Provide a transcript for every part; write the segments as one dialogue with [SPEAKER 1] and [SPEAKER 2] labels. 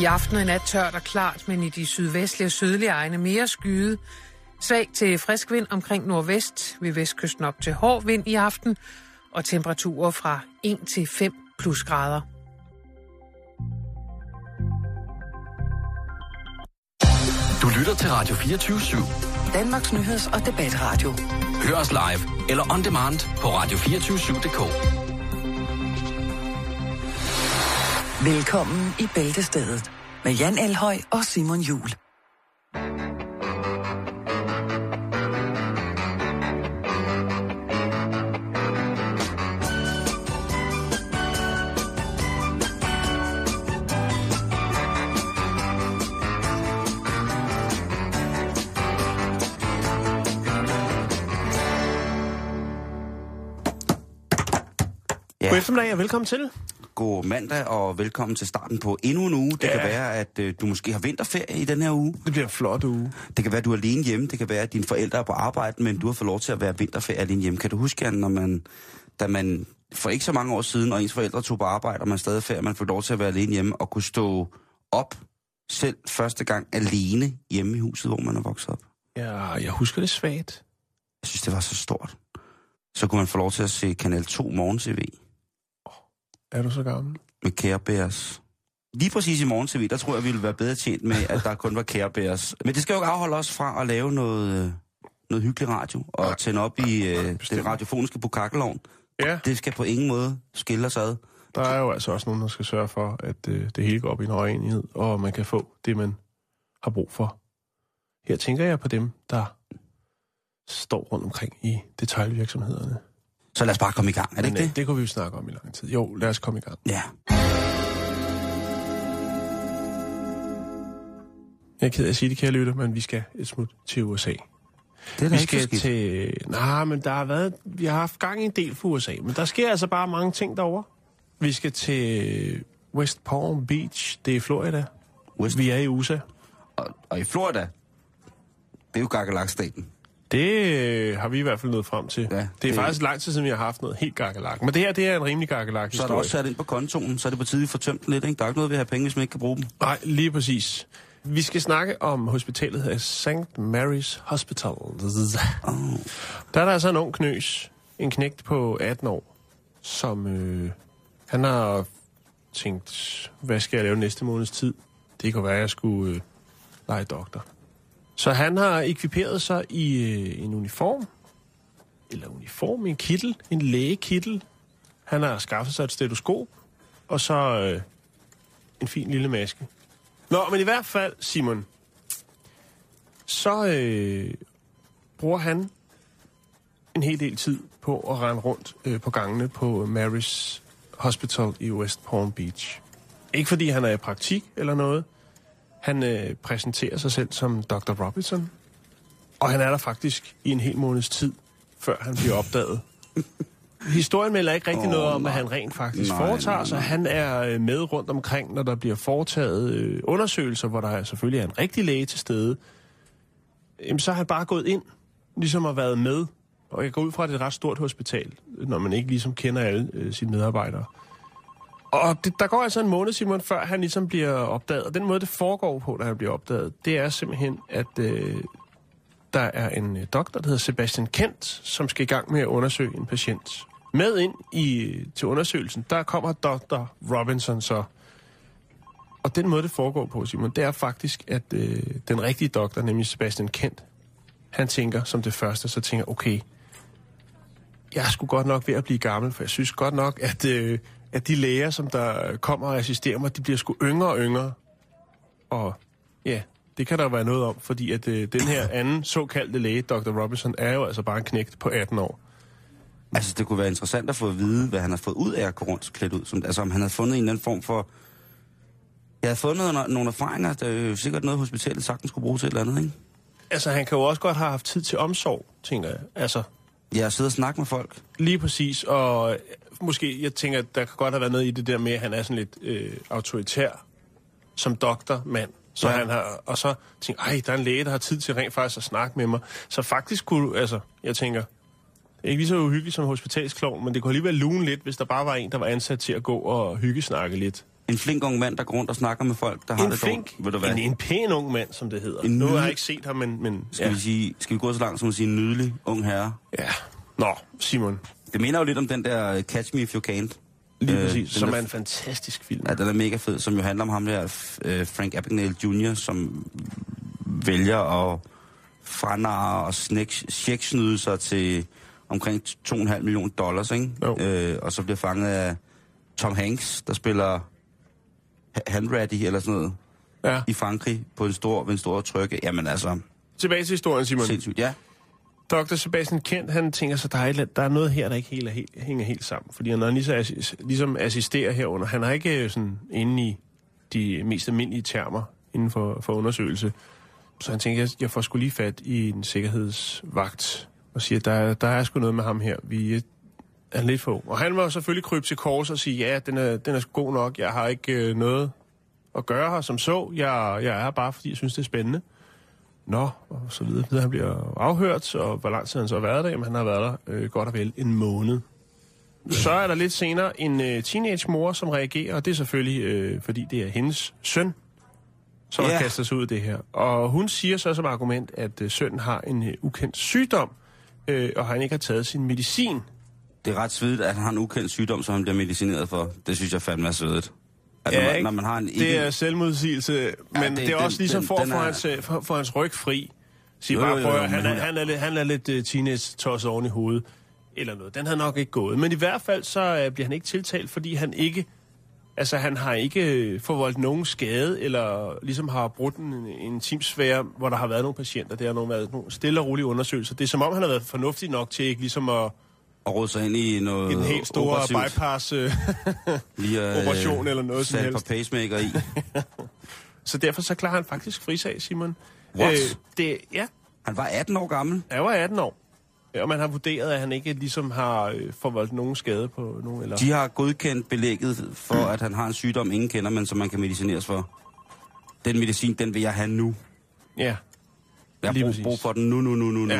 [SPEAKER 1] I aften og i nat tørt og klart, men i de sydvestlige og sydlige egne mere skyde. Svag til frisk vind omkring nordvest, ved vestkysten op til hård vind i aften, og temperaturer fra 1 til 5 plus grader.
[SPEAKER 2] Du lytter til Radio 24 /7.
[SPEAKER 3] Danmarks Nyheds- og Debatradio.
[SPEAKER 2] Hør os live eller on demand på radio247.dk.
[SPEAKER 3] Velkommen i Bæltestedet med Jan Elhøj og Simon Jul.
[SPEAKER 4] Ja. God eftermiddag og velkommen til.
[SPEAKER 5] God mandag og velkommen til starten på endnu en uge. Det
[SPEAKER 4] Ja.
[SPEAKER 5] kan være, at øh, du måske har vinterferie i den her uge.
[SPEAKER 4] Det bliver en flot uge.
[SPEAKER 5] Det kan være, at du er alene hjemme. Det kan være, at dine forældre er på arbejde, men du har fået lov til at være vinterferie alene hjemme. Kan du huske, Jan, når man, da man for ikke så mange år siden, og ens forældre tog på arbejde, og man stadig er ferie, man fik lov til at være alene hjemme og kunne stå op selv første gang alene hjemme i huset, hvor man er vokset op.
[SPEAKER 4] Ja, jeg husker det svagt.
[SPEAKER 5] Jeg synes, det var så stort. Så kunne man få lov til at se Kanal 2 Morgen TV
[SPEAKER 4] Er du så gammel?
[SPEAKER 5] med Care Bears. Lige præcis i morgen TV, der tror jeg, vi ville være bedre tjent med, at der kun var Care Bears. Men det skal jo ikke afholde os fra at lave noget, øh, noget hyggelig radio og tænde op i øh, den radiofoniske bukakkelovn.
[SPEAKER 4] Ja.
[SPEAKER 5] Det skal på ingen måde skille os ad.
[SPEAKER 4] Der er jo altså også nogen, der skal sørge for, at øh, det hele går op i en høj enighed, og man kan få det, man har brug for. Her tænker jeg på dem, der står rundt omkring i detaljvirksomhederne.
[SPEAKER 5] Så lad os bare komme i gang, er det ikke
[SPEAKER 4] øh,
[SPEAKER 5] det?
[SPEAKER 4] det kunne vi jo snakke om i lang tid. Jo, lad os komme i gang.
[SPEAKER 5] Ja.
[SPEAKER 4] Jeg er ked af at sige det, kære lytter, men vi skal et smut til USA.
[SPEAKER 5] Det er
[SPEAKER 4] Vi
[SPEAKER 5] ikke
[SPEAKER 4] skal
[SPEAKER 5] skidt.
[SPEAKER 4] til... Nej, men der har været... Vi har haft gang i en del for USA, men der sker altså bare mange ting derovre. Vi skal til West Palm Beach. Det er i Florida.
[SPEAKER 5] West-
[SPEAKER 4] Vi er i USA.
[SPEAKER 5] Og, og i Florida, det er jo Gakkelak-staten.
[SPEAKER 4] Det øh, har vi i hvert fald nået frem til.
[SPEAKER 5] Ja,
[SPEAKER 4] det er
[SPEAKER 5] det-
[SPEAKER 4] faktisk lang tid siden, vi har haft noget helt gakkelak. Men det her, det er en rimelig gakkelak
[SPEAKER 5] Så er der også sat ind på kontoen, så er det på tide, vi får tømt den lidt. Ikke? Der er ikke noget ved at have penge, hvis man ikke kan bruge dem.
[SPEAKER 4] Nej, lige præcis. Vi skal snakke om hospitalet her, St. Mary's Hospital.
[SPEAKER 5] Oh.
[SPEAKER 4] Der er der altså en ung knøs, en knægt på 18 år, som øh, han har tænkt, hvad skal jeg lave næste måneds tid? Det kunne være, at jeg skulle øh, lege doktor. Så han har ekviperet sig i øh, en uniform, eller uniform, en kittel, en lægekittel. Han har skaffet sig et stetoskop, og så øh, en fin lille maske. Nå, men i hvert fald, Simon, så øh, bruger han en hel del tid på at rende rundt øh, på gangene på Mary's Hospital i West Palm Beach. Ikke fordi han er i praktik eller noget. Han øh, præsenterer sig selv som Dr. Robinson. Og han er der faktisk i en hel måneds tid, før han bliver opdaget. Historien melder ikke rigtig oh, noget om,
[SPEAKER 5] nej.
[SPEAKER 4] at han rent faktisk
[SPEAKER 5] Nej,
[SPEAKER 4] foretager
[SPEAKER 5] nej,
[SPEAKER 4] sig. Han er øh, med rundt omkring, når der bliver foretaget øh, undersøgelser, hvor der selvfølgelig er en rigtig læge til stede. Jamen, så har han bare gået ind, ligesom har været med. Og jeg går ud fra, at det er et ret stort hospital, når man ikke ligesom kender alle øh, sine medarbejdere. Og det, der går altså en måned, Simon, før han ligesom bliver opdaget. Og den måde, det foregår på, da han bliver opdaget, det er simpelthen, at øh, der er en øh, doktor, der hedder Sebastian Kent, som skal i gang med at undersøge en patient. Med ind i, til undersøgelsen, der kommer Dr. Robinson så. Og den måde, det foregår på, Simon, det er faktisk, at øh, den rigtige doktor, nemlig Sebastian Kent, han tænker som det første, så tænker, okay, jeg skulle godt nok ved at blive gammel, for jeg synes godt nok, at, øh, at de læger, som der kommer og assisterer mig, de bliver sgu yngre og yngre. Og ja, det kan der være noget om, fordi at øh, den her anden såkaldte læge, Dr. Robinson, er jo altså bare en knægt på 18 år.
[SPEAKER 5] Altså, det kunne være interessant at få at vide, hvad han har fået ud af at gå rundt klædt ud. Som, altså, om han havde fundet en eller anden form for... Jeg havde fundet nogle, nogle erfaringer, der er jo sikkert noget, hospitalet sagtens skulle bruge til et eller andet, ikke?
[SPEAKER 4] Altså, han kan jo også godt have haft tid til omsorg, tænker jeg. Altså,
[SPEAKER 5] Jeg har siddet og snakket med folk.
[SPEAKER 4] Lige præcis, og måske, jeg tænker, at der kan godt have været noget i det der med, at han er sådan lidt øh, autoritær som doktormand. Så
[SPEAKER 5] Ja.
[SPEAKER 4] han har, og så tænker ej, der er en læge, der har tid til rent faktisk at snakke med mig. Så faktisk kunne, altså, jeg tænker, er ikke lige så uhyggeligt som hospitalsklovn, men det kunne alligevel lune lidt, hvis der bare var en, der var ansat til at gå og hyggesnakke lidt
[SPEAKER 5] En flink ung mand, der går rundt og snakker med folk, der har
[SPEAKER 4] En
[SPEAKER 5] det
[SPEAKER 4] flink,
[SPEAKER 5] dårligt. Ved du hvad?
[SPEAKER 4] en, en pæn ung mand, som det hedder.
[SPEAKER 5] En
[SPEAKER 4] nu har jeg ikke set ham, men... men
[SPEAKER 5] Skal,
[SPEAKER 4] ja.
[SPEAKER 5] vi sige, skal vi gå så langt som at sige en nydelig ung herre?
[SPEAKER 4] ja. Nå, Simon.
[SPEAKER 5] Det minder jo lidt om den der øh, Catch Me If You Can't.
[SPEAKER 4] Lige
[SPEAKER 5] Øh,
[SPEAKER 4] præcis.
[SPEAKER 5] den
[SPEAKER 4] Som
[SPEAKER 5] der-
[SPEAKER 4] er en fantastisk film.
[SPEAKER 5] Ja, den er mega fed, som jo handler om ham der, øh, Frank Abagnale Jr., som vælger at franare og checksnyde sig til omkring 2,5 millioner dollars, ikke?
[SPEAKER 4] Jo.
[SPEAKER 5] Øh, og så bliver fanget af Tom Hanks, der spiller ha- handready eller sådan noget
[SPEAKER 4] Ja.
[SPEAKER 5] i Frankrig på en stor, ved en stor trykke. Jamen altså,
[SPEAKER 4] Tilbage til historien, Simon.
[SPEAKER 5] sindssygt. Ja,
[SPEAKER 4] Dr. Sebastian Kent, han tænker sig, der er, der er noget her, der ikke helt, er helt, hænger helt sammen. Fordi når han ligesom, ligesom assisterer herunder, han er ikke øh, sådan inde i de mest almindelige termer inden for, for undersøgelse. Så han tænker, jeg, jeg får sgu lige fat i en sikkerhedsvagt og siger, der, der er sgu noget med ham her. Vi øh, er lidt få. Og han var selvfølgelig krybe til kors og sige, ja, den er, den er sgu god nok. Jeg har ikke øh, noget at gøre her som så. Jeg, jeg er her bare, fordi jeg synes, det er spændende. Nå, og så videre. Han bliver afhørt, og hvor lang tid han så har været der? Jamen, han har været der øh, godt og vel en måned. Så er der lidt senere en øh, teenage-mor, som reagerer, og det er selvfølgelig, øh, fordi det er hendes søn, som
[SPEAKER 5] Ja.
[SPEAKER 4] har kastet sig ud i det her. Og hun siger så som argument, at øh, sønnen har en øh, ukendt sygdom, øh, og han ikke har taget sin medicin.
[SPEAKER 5] det er ret svedigt, at han har en ukendt sygdom, som han bliver medicineret for. Det synes jeg fandme er svedigt. At når, man, når man har en
[SPEAKER 4] det er selvmodsigelse, men
[SPEAKER 5] Ja,
[SPEAKER 4] det,
[SPEAKER 5] det-
[SPEAKER 4] er også
[SPEAKER 5] den-
[SPEAKER 4] ligesom
[SPEAKER 5] den-
[SPEAKER 4] for
[SPEAKER 5] den
[SPEAKER 4] få
[SPEAKER 5] er-
[SPEAKER 4] hans, øh, for, for hans ryg fri. Sig bare, prøv, han, er, han, er, lidt- han er lidt uh, teenage-tosset oven i hovedet. Eller noget. Den havde nok ikke gået. Men i hvert fald så uh, bliver han ikke tiltalt, fordi han ikke... Altså, han har ikke forvoldt nogen skade, eller ligesom har brudt en, en teamsfære, hvor der har været nogle patienter. Det har nogle, været nogle stille og rolige undersøgelser. Det er som om, han har været fornuftig nok til ikke ligesom at
[SPEAKER 5] Og råde sig ind i noget
[SPEAKER 4] en helt stor
[SPEAKER 5] operativt.
[SPEAKER 4] bypass. Øh,
[SPEAKER 5] Lige, øh,
[SPEAKER 4] operation eller noget som helst.
[SPEAKER 5] pacemaker i.
[SPEAKER 4] så derfor så klarer han faktisk frisag, Simon.
[SPEAKER 5] What?
[SPEAKER 4] det, ja,
[SPEAKER 5] Han var 18 år gammel.
[SPEAKER 4] Han var 18 år. Ja, og man har vurderet, at han ikke ligesom har øh, forvoldt nogen skade på nogen. Eller...
[SPEAKER 5] De har godkendt belægget for, at han har en sygdom, ingen kender, men som man kan medicineres for. Den medicin, den vil jeg have nu.
[SPEAKER 4] Ja,
[SPEAKER 5] Jeg har brug, brug for den nu, nu, nu, nu, nu.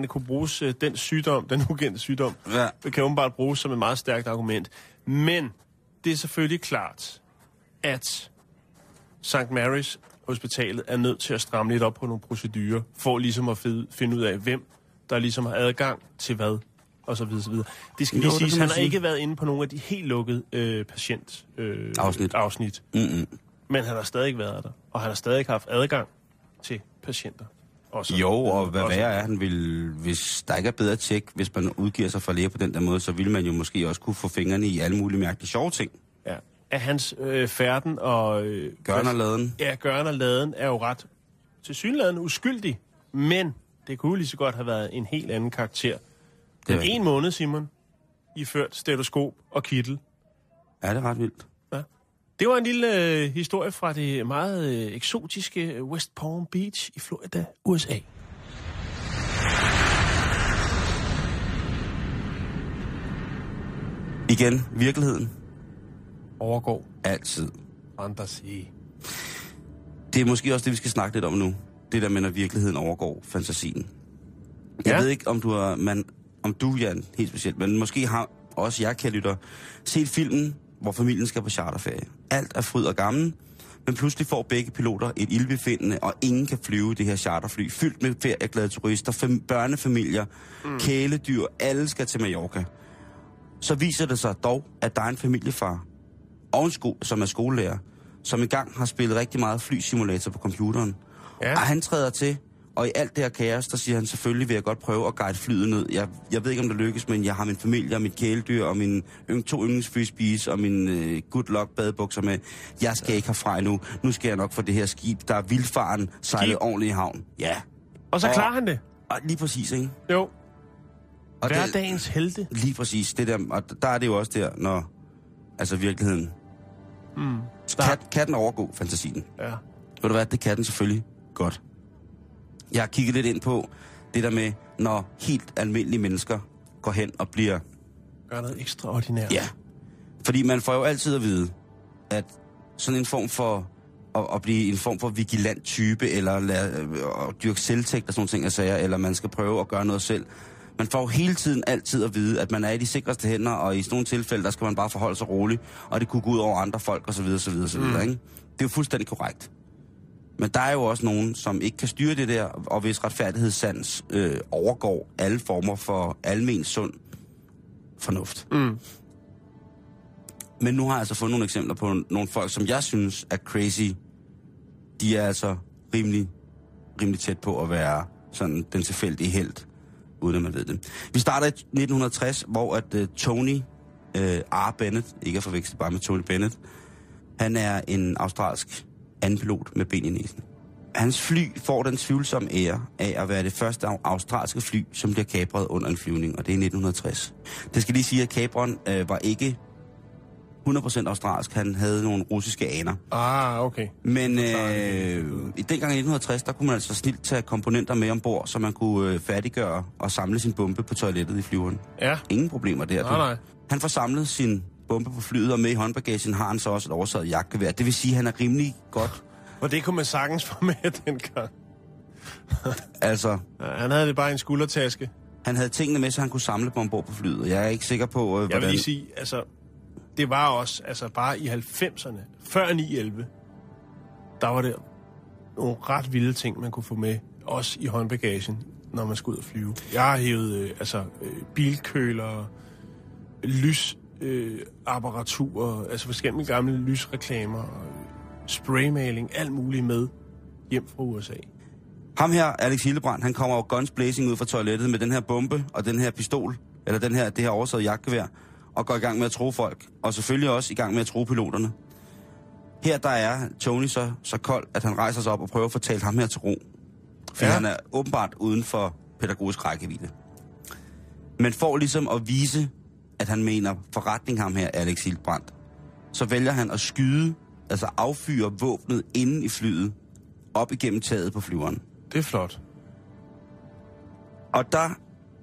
[SPEAKER 4] Den kunne bruges, øh, den sygdom, den ukendte sygdom,
[SPEAKER 5] Ja.
[SPEAKER 4] det kan åbenbart bruges som et meget stærkt argument. Men det er selvfølgelig klart, at St. Mary's Hospitalet er nødt til at stramme lidt op på nogle procedurer, for ligesom at finde ud af, hvem der ligesom har adgang til hvad, og så videre, så videre. Det skal
[SPEAKER 5] Jo,
[SPEAKER 4] lige siges, han har
[SPEAKER 5] sige.
[SPEAKER 4] ikke været inde på nogle af de helt lukkede øh, patient øh,
[SPEAKER 5] Afsnit.
[SPEAKER 4] afsnit.
[SPEAKER 5] Mm-mm.
[SPEAKER 4] Men han har stadig været der, og han har stadig haft adgang til patienter. Også,
[SPEAKER 5] Jo, og hvad værre er, han vil, hvis der ikke er bedre tjek, hvis man udgiver sig for læge på den der måde, så vil man jo måske også kunne få fingrene i alle mulige mærkelige sjove ting.
[SPEAKER 4] Ja. At hans øh, færden og... Øh,
[SPEAKER 5] Gørn og laden.
[SPEAKER 4] Ja, gørn og laden er jo ret til synligheden uskyldig, men det kunne lige så godt have været en helt anden karakter. Den
[SPEAKER 5] er
[SPEAKER 4] en måned, Simon, iført stetoskop og kittel.
[SPEAKER 5] Ja, det er ret vildt.
[SPEAKER 4] Det var en lille øh, historie fra det meget øh, eksotiske West Palm Beach i Florida, USA.
[SPEAKER 5] Igen, virkeligheden.
[SPEAKER 4] Overgår
[SPEAKER 5] Altid.
[SPEAKER 4] fantasi.
[SPEAKER 5] Det er måske også det, vi skal snakke lidt om nu. Det der med, når virkeligheden overgår fantasien. Jeg
[SPEAKER 4] Ja.
[SPEAKER 5] ved ikke, om du har, man, om du, Jan, helt specielt, men måske har også jeg, kære lytter, set filmen, hvor familien skal på charterferie. Alt er fryd og gammel, men pludselig får begge piloter et ildbefindende, og ingen kan flyve det her charterfly, fyldt med ferieglade turister, fam- børnefamilier, mm. kæledyr, alle skal til Mallorca. Så viser det sig dog, at der er en familiefar, og en sko- som er skolelærer, som engang har spillet rigtig meget flysimulator på computeren.
[SPEAKER 4] Ja.
[SPEAKER 5] Og han træder til, og i alt det her kaos, der siger han, selvfølgelig vil jeg godt prøve at guide flyet ned. Jeg, jeg ved ikke, om det lykkes, men jeg har min familie og mit kæledyr og mine yng, to yndlingsfrisbees og min øh, good luck badebukser med. Jeg skal ikke herfra endnu. Nu skal jeg nok få det her skib, der er vildfaren sejlet ordentligt i havn. Ja.
[SPEAKER 4] Og så
[SPEAKER 5] Og-
[SPEAKER 4] klarer han det.
[SPEAKER 5] Og lige præcis, ikke?
[SPEAKER 4] Jo.
[SPEAKER 5] Og det,
[SPEAKER 4] Hverdagens helte.
[SPEAKER 5] lige præcis. Det der, og der er det jo også der, når... Altså virkeligheden.
[SPEAKER 4] Mm.
[SPEAKER 5] Kat, kan den overgå fantasien?
[SPEAKER 4] Ja.
[SPEAKER 5] Ved du hvad, det kan den selvfølgelig godt. Jeg har kigget lidt ind på det der med, når helt almindelige mennesker går hen og bliver...
[SPEAKER 4] Gør noget ekstraordinært.
[SPEAKER 5] Ja. Fordi man får jo altid at vide, at sådan en form for... At, at blive en form for vigilant type, eller lade, at dyrke selvtægt og sådan nogle ting, sagde, eller man skal prøve at gøre noget selv. Man får jo hele tiden altid at vide, at man er i de sikreste hænder, og i sådan nogle tilfælde, der skal man bare forholde sig roligt, og det kunne gå ud over andre folk osv. osv., osv. Mm. Ikke? Det er jo fuldstændig korrekt. Men der er jo også nogen, som ikke kan styre det der, og hvis retfærdighedssans øh, overgår alle former for almen sund fornuft.
[SPEAKER 4] Mm.
[SPEAKER 5] Men nu har jeg altså fundet nogle eksempler på nogle folk, som jeg synes er crazy. De er altså rimelig, rimelig tæt på at være sådan den tilfældige held, uden at man ved det. Vi starter i 1960, hvor at uh, Tony uh, R. Bennett, ikke at forveksle bare med Tony Bennett, han er en australsk anpilot med ben i næsen. Hans fly får den tvivlsomme ære af at være det første au- australske fly, som bliver kapret under en flyvning, og det er i 1960. Det skal lige sige, at kapreren øh, var ikke 100% australsk. Han havde nogle russiske aner.
[SPEAKER 4] Ah, okay.
[SPEAKER 5] Men øh, i dengang i 1960, der kunne man altså snilt tage komponenter med ombord, så man kunne øh, færdiggøre og samle sin bombe på toilettet i flyveren.
[SPEAKER 4] Ja.
[SPEAKER 5] Ingen problemer der.
[SPEAKER 4] Nej,
[SPEAKER 5] du.
[SPEAKER 4] nej.
[SPEAKER 5] Han får samlet sin bombe på flyet, og med i håndbagagen har han så også et oversaget jagtgevær. Det vil sige, at han er rimelig godt.
[SPEAKER 4] Og det kunne man sagtens få med dengang.
[SPEAKER 5] Altså,
[SPEAKER 4] han havde det bare i en skuldertaske.
[SPEAKER 5] han havde tingene med, så han kunne samle dem ombord på flyet. og Jeg er ikke sikker på, øh,
[SPEAKER 4] Jeg
[SPEAKER 5] hvordan...
[SPEAKER 4] vil lige sige, altså, det var også, altså bare i 90'erne, før 9-11, der var det nogle ret vilde ting, man kunne få med, også i håndbagagen, når man skulle ud og flyve. Jeg har hævet, øh, altså, øh, bilkøler, lys, øh, apparatur, altså forskellige gamle lysreklamer, spraymaling, alt muligt med hjem fra USA.
[SPEAKER 5] Ham her, Alex Hillebrand, han kommer jo guns blazing ud fra toilettet med den her bombe og den her pistol, eller den her, det her oversaget jagtgevær, og går i gang med at tro folk. Og selvfølgelig også i gang med at tro piloterne. Her der er Tony så, så kold, at han rejser sig op og prøver at talt ham her til ro. For
[SPEAKER 4] ja.
[SPEAKER 5] han er åbenbart uden for pædagogisk rækkevidde. Men for ligesom at vise, at han mener forretning ham her, Alex Hildbrand, så vælger han at skyde, altså affyre våbnet inde i flyet, op igennem taget på flyveren.
[SPEAKER 4] Det er flot.
[SPEAKER 5] Og der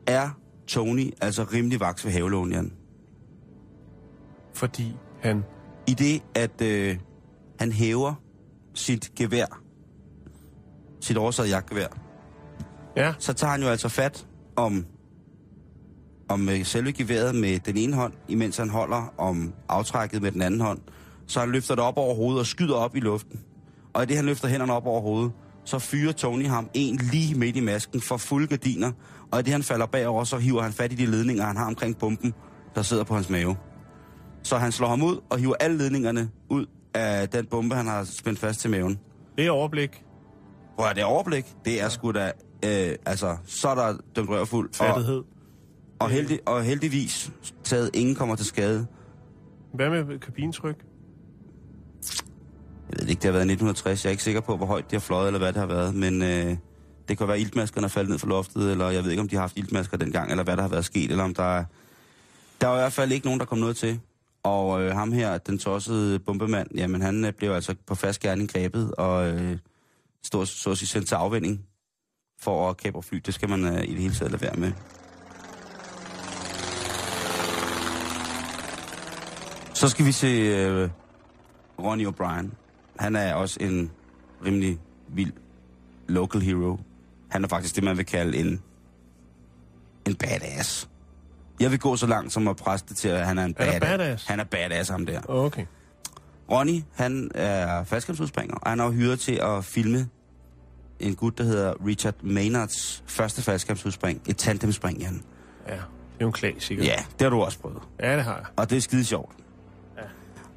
[SPEAKER 5] er Tony altså rimelig vaks ved havelån, Jan.
[SPEAKER 4] Fordi han...
[SPEAKER 5] I det, at øh, han hæver sit gevær, sit oversaget jagtgevær,
[SPEAKER 4] Ja,
[SPEAKER 5] så tager han jo altså fat om, om øh, selve geværet med den ene hånd, imens han holder om aftrækket med den anden hånd. Så han løfter det op over hovedet og skyder op i luften. Og i det, han løfter hænderne op over hovedet, så fyrer Tony ham en lige midt i masken for fulde gardiner. Og i det, han falder bagover, så hiver han fat i de ledninger, han har omkring bomben, der sidder på hans mave. Så han slår ham ud og hiver alle ledningerne ud af den bombe, han har spændt fast til maven.
[SPEAKER 4] det er overblik.
[SPEAKER 5] Prøv at det overblik, det er sgu da... Øh, altså, så er der dømt rørfuld.
[SPEAKER 4] Fattighed.
[SPEAKER 5] og, heldig, og heldigvis taget, ingen kommer til skade.
[SPEAKER 4] Hvad med kabintryk?
[SPEAKER 5] Jeg ved ikke, det har været i 1960. Jeg er ikke sikker på, hvor højt de har fløjet, eller hvad det har været. Men øh, det kan være, at iltmaskerne er faldet ned fra loftet, eller jeg ved ikke, om de har haft iltmasker dengang, eller hvad der har været sket, eller om der er... Der er i hvert fald ikke nogen, der kom noget til. Og øh, ham her, den tossede bombemand, jamen han øh, blev altså på fast gerning grebet, og øh, stod så at sige sendt til afvending for at kapre fly. Det skal man øh, i det hele taget lade være med. Så skal vi se øh, Ronnie O'Brien. Han er også en rimelig vild local hero. Han er faktisk det, man vil kalde en, en badass. Jeg vil gå så langt som at presse det til, at han er en
[SPEAKER 4] Han er
[SPEAKER 5] badass.
[SPEAKER 4] badass?
[SPEAKER 5] Han er badass, ham der.
[SPEAKER 4] Okay.
[SPEAKER 5] Ronnie, han er faldskabsudspringer, og han er hyret til at filme en gut, der hedder Richard Maynards første faldskabsudspring. Et tandemspring, Jan.
[SPEAKER 4] Ja, det er jo en klassiker.
[SPEAKER 5] Ja, det har du også prøvet.
[SPEAKER 4] Ja, det har jeg.
[SPEAKER 5] Og det er skide sjovt.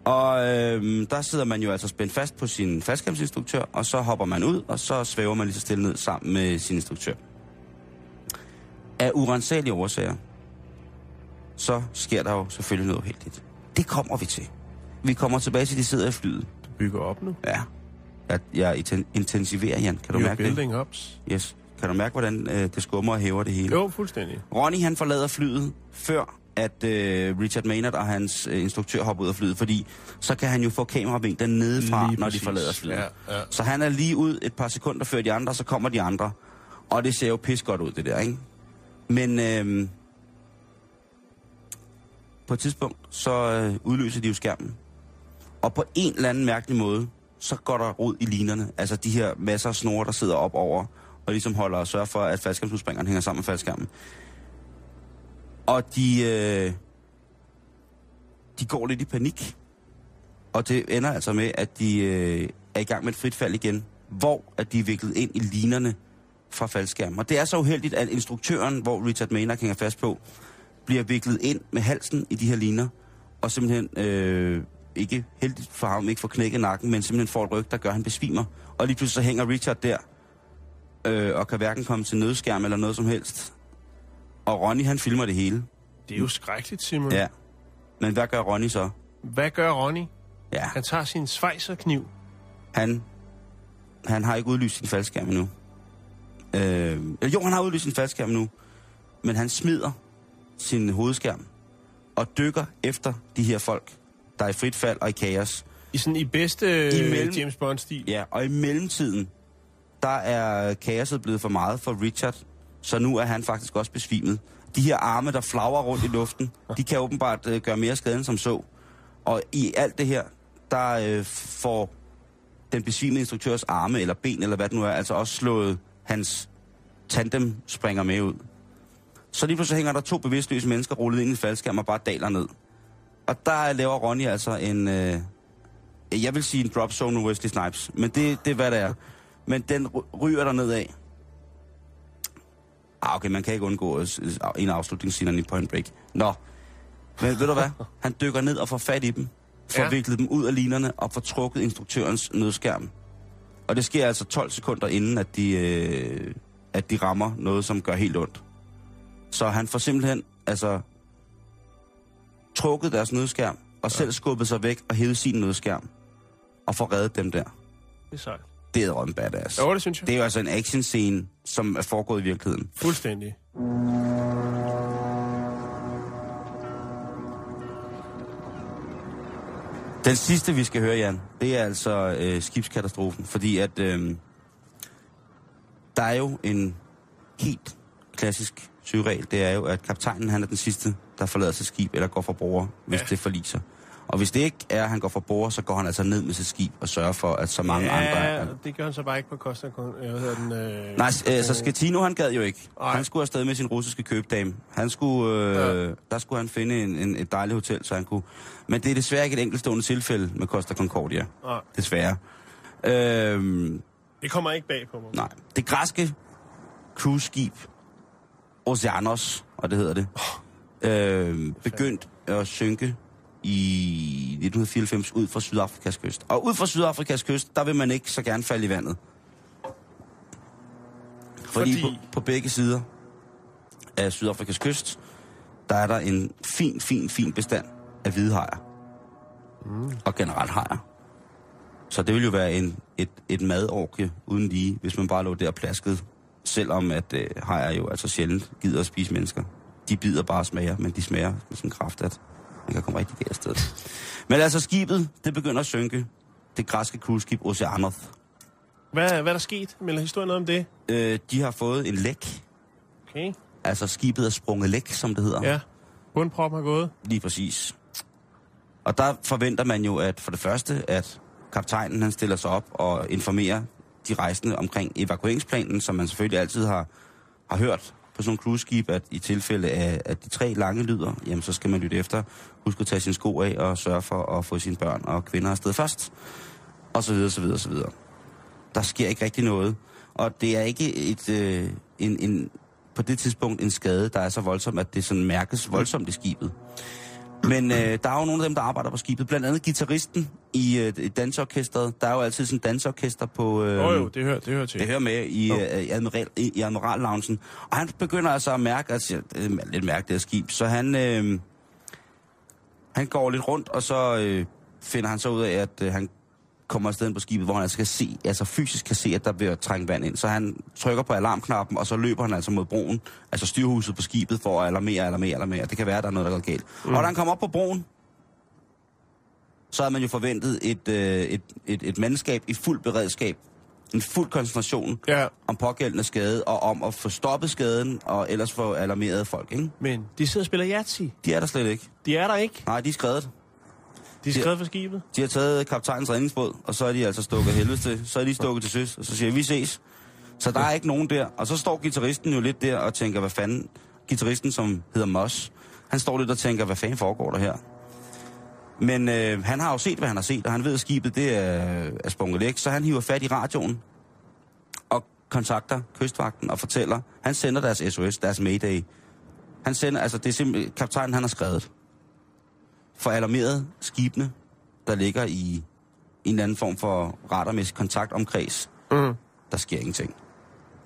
[SPEAKER 5] Og øhm, der sidder man jo altså spændt fast på sin faldskabsinstruktør, og så hopper man ud, og så svæver man lige så stille ned sammen med sin instruktør. Af urensagelige årsager, så sker der jo selvfølgelig noget uheldigt. Det kommer vi til. Vi kommer tilbage til, de sidder i flyet.
[SPEAKER 4] Du bygger op nu.
[SPEAKER 5] Ja. Jeg, jeg inten- intensiverer, Jan. Kan du
[SPEAKER 4] You're
[SPEAKER 5] mærke det?
[SPEAKER 4] building ups.
[SPEAKER 5] Yes. Kan du mærke, hvordan øh, det skummer og hæver det hele?
[SPEAKER 4] Jo, fuldstændig.
[SPEAKER 5] Ronnie han forlader flyet før at øh, Richard Maynard og hans øh, instruktør hopper ud af flyet, fordi så kan han jo få kameravinklen nedefra,
[SPEAKER 4] Lige
[SPEAKER 5] når
[SPEAKER 4] præcis.
[SPEAKER 5] de forlader flyet.
[SPEAKER 4] Ja, ja.
[SPEAKER 5] Så han er lige ud et par sekunder før de andre, og så kommer de andre. Og det ser jo pis godt ud, det der, ikke? Men øh, på et tidspunkt, så øh, udløser de jo skærmen. Og på en eller anden mærkelig måde, så går der rod i linerne. Altså de her masser af snore, der sidder op over, og ligesom holder og sørger for, at faldskærmsudspringeren hænger sammen med faldskærmen. Og de, øh, de går lidt i panik. Og det ender altså med, at de øh, er i gang med et frit fald igen, hvor at de er viklet ind i linerne fra faldskærmen. Og det er så uheldigt, at instruktøren, hvor Richard Maynard hænger fast på, bliver viklet ind med halsen i de her liner, og simpelthen øh, ikke heldigt for ham, ikke får knækket nakken, men simpelthen får et ryg, der gør, at han besvimer. Og lige pludselig så hænger Richard der, øh, og kan hverken komme til nødskærm eller noget som helst. Og Ronny, han filmer det hele.
[SPEAKER 4] Det er jo skrækkeligt, Simon.
[SPEAKER 5] Ja. Men hvad gør Ronny så?
[SPEAKER 4] Hvad gør Ronny?
[SPEAKER 5] Ja,
[SPEAKER 4] Han tager sin svejserkniv.
[SPEAKER 5] han, han har ikke udlyst sin faldskærm endnu. Øh, jo, han har udlyst sin faldskærm nu, men han smider sin hovedskærm og dykker efter de her folk, der er i frit fald og i kaos.
[SPEAKER 4] I sådan i bedste
[SPEAKER 5] I mellem-
[SPEAKER 4] James Bond-stil.
[SPEAKER 5] Ja, og i mellemtiden, der er kaoset blevet for meget for Richard, så nu er han faktisk også besvimet. De her arme, der flagrer rundt i luften, de kan åbenbart øh, gøre mere skade end som så. Og i alt det her, der øh, får den besvimede instruktørs arme, eller ben, eller hvad det nu er, altså også slået hans tandem springer med ud. Så lige pludselig hænger der to bevidstløse mennesker rullet ind i en faldskærm og bare daler ned. Og der laver Ronny altså en, øh, jeg vil sige en drop zone Wesley Snipes, men det, det er hvad det er. Men den ryger der ned af. Ah, okay, man kan ikke undgå en afslutningsscene i Point Break. Nå, men ved du hvad? Han dykker ned og får fat i dem, får
[SPEAKER 4] Ja.
[SPEAKER 5] ja. viklet dem ud af linerne og får trukket instruktørens nødskærm. Og det sker altså 12 sekunder inden, at de, øh, at de rammer noget, som gør helt ondt. Så han får simpelthen altså trukket deres nødskærm, og selv skubbet sig væk og hævet sin nødskærm, og får reddet dem der.
[SPEAKER 4] Det er sejt.
[SPEAKER 5] Det er rømme badass.
[SPEAKER 4] Jo, det synes jeg.
[SPEAKER 5] Det er jo altså en actionscene, som er foregået i virkeligheden.
[SPEAKER 4] Fuldstændig.
[SPEAKER 5] Den sidste, vi skal høre, Jan, det er altså øh, skibskatastrofen, fordi at øh, der er jo en helt klassisk søgeregel, det er jo, at kaptajnen han er den sidste, der forlader sit skib eller går fra bord, hvis
[SPEAKER 4] ja.
[SPEAKER 5] det forliser. Og hvis det ikke er, at han går fra bord, så går han altså ned med sit skib og sørger for, at så mange andre...
[SPEAKER 4] Ja, det gør han så bare ikke på Costa Con... Hvad hedder den? Øh,
[SPEAKER 5] Nej, øh, så Skatino, han gad jo ikke.
[SPEAKER 4] Nej.
[SPEAKER 5] Han skulle afsted med sin russiske købdame. Han skulle, øh,
[SPEAKER 4] Ja.
[SPEAKER 5] Der skulle han finde en, en, et dejligt hotel, så han kunne... Men det er desværre ikke et enkeltstående tilfælde med Costa Concordia.
[SPEAKER 4] Nej,
[SPEAKER 5] Desværre. Øhm,
[SPEAKER 4] det kommer ikke bag på mig.
[SPEAKER 5] nej. Det græske cruiseskib Oceanos, og det hedder det, øh, begyndt at synke i 1994 ud fra Sydafrikas kyst. Og ud fra Sydafrikas kyst, der vil man ikke så gerne falde i vandet. Fordi,
[SPEAKER 4] Fordi-.
[SPEAKER 5] På, på begge sider af Sydafrikas kyst, der er der en fin, fin, fin bestand af hvidehajer. Mm. Og generelt hajer. Så det vil jo være en, et, et madorgie uden lige, hvis man bare lå der plasket. Selvom at øh, hajer jo altså sjældent gider at spise mennesker. De bider bare og smager, men de smager en kraft, at man kan komme rigtig galt sted. Men altså skibet, det begynder at synke. Det græske cruiseskib Oceanoth.
[SPEAKER 4] Hvad, hvad er der sket? Melder historien noget om det?
[SPEAKER 5] Øh, de har fået en læk.
[SPEAKER 4] Okay.
[SPEAKER 5] Altså skibet er sprunget læk, som det hedder.
[SPEAKER 4] Ja. Bundprop har gået.
[SPEAKER 5] Lige præcis. Og der forventer man jo, at for det første, at kaptajnen han stiller sig op og informerer de rejsende omkring evakueringsplanen, som man selvfølgelig altid har, har hørt på sådan nogle cruiseskib, at i tilfælde af at de tre lange lyder, jamen så skal man lytte efter, huske at tage sine sko af og sørge for at få sine børn og kvinder afsted først. Og så videre, så videre, så videre. Der sker ikke rigtig noget. Og det er ikke et, øh, en, en, på det tidspunkt en skade, der er så voldsom, at det sådan mærkes voldsomt i skibet. Men øh, der er jo nogle af dem, der arbejder på skibet. Blandt andet gitarristen i øh, i danseorkestret. Der er jo altid sådan en danseorkester på... Øh,
[SPEAKER 4] Jo, jo, det hører, det hører til.
[SPEAKER 5] det hører med i, øh, i, admiral, i, i Admiral Loungen. Og han begynder altså at mærke, altså, det er lidt mærke det her skib, så han, øh, han går lidt rundt, og så øh, finder han så ud af, at øh, han kommer afsted på skibet, hvor han altså kan se, altså fysisk kan se, at der bliver trængt vand ind. Så han trykker på alarmknappen, og så løber han altså mod broen, altså styrhuset på skibet, for at alarmere, alarmere, alarmere. Det kan være, at der er noget, der går galt. Mm. Og da han kommer op på broen, så havde man jo forventet et, øh, et, et, et mandskab i fuld beredskab, en fuld koncentration
[SPEAKER 4] Ja,
[SPEAKER 5] om pågældende skade, og om at få stoppet skaden, og ellers få alarmeret folk, ikke?
[SPEAKER 4] men de sidder og spiller Yahtzee.
[SPEAKER 5] De er der slet ikke.
[SPEAKER 4] De er der ikke.
[SPEAKER 5] Nej, de er skrevet.
[SPEAKER 4] De er skrevet for skibet.
[SPEAKER 5] De har taget kaptajnens redningsbåd, og så er de altså stukket helvede til. Så er de stukket til søs, og så siger vi ses. Så der er ikke nogen der. Og så står gitarristen jo lidt der og tænker, hvad fanden... gitarristen, som hedder Moss, han står lidt og tænker, hvad fanden foregår der her? Men øh, han har jo set, hvad han har set, og han ved, at skibet det er, er sprunget væk, så han hiver fat i radioen og kontakter kystvagten og fortæller, han sender deres SOS, deres Mayday. Han sender, altså det er simpelthen, kaptajnen han har skrevet, for alarmeret skibene, der ligger i en eller anden form for radarmæssig kontakt omkreds,
[SPEAKER 4] Mm.
[SPEAKER 5] der sker ingenting.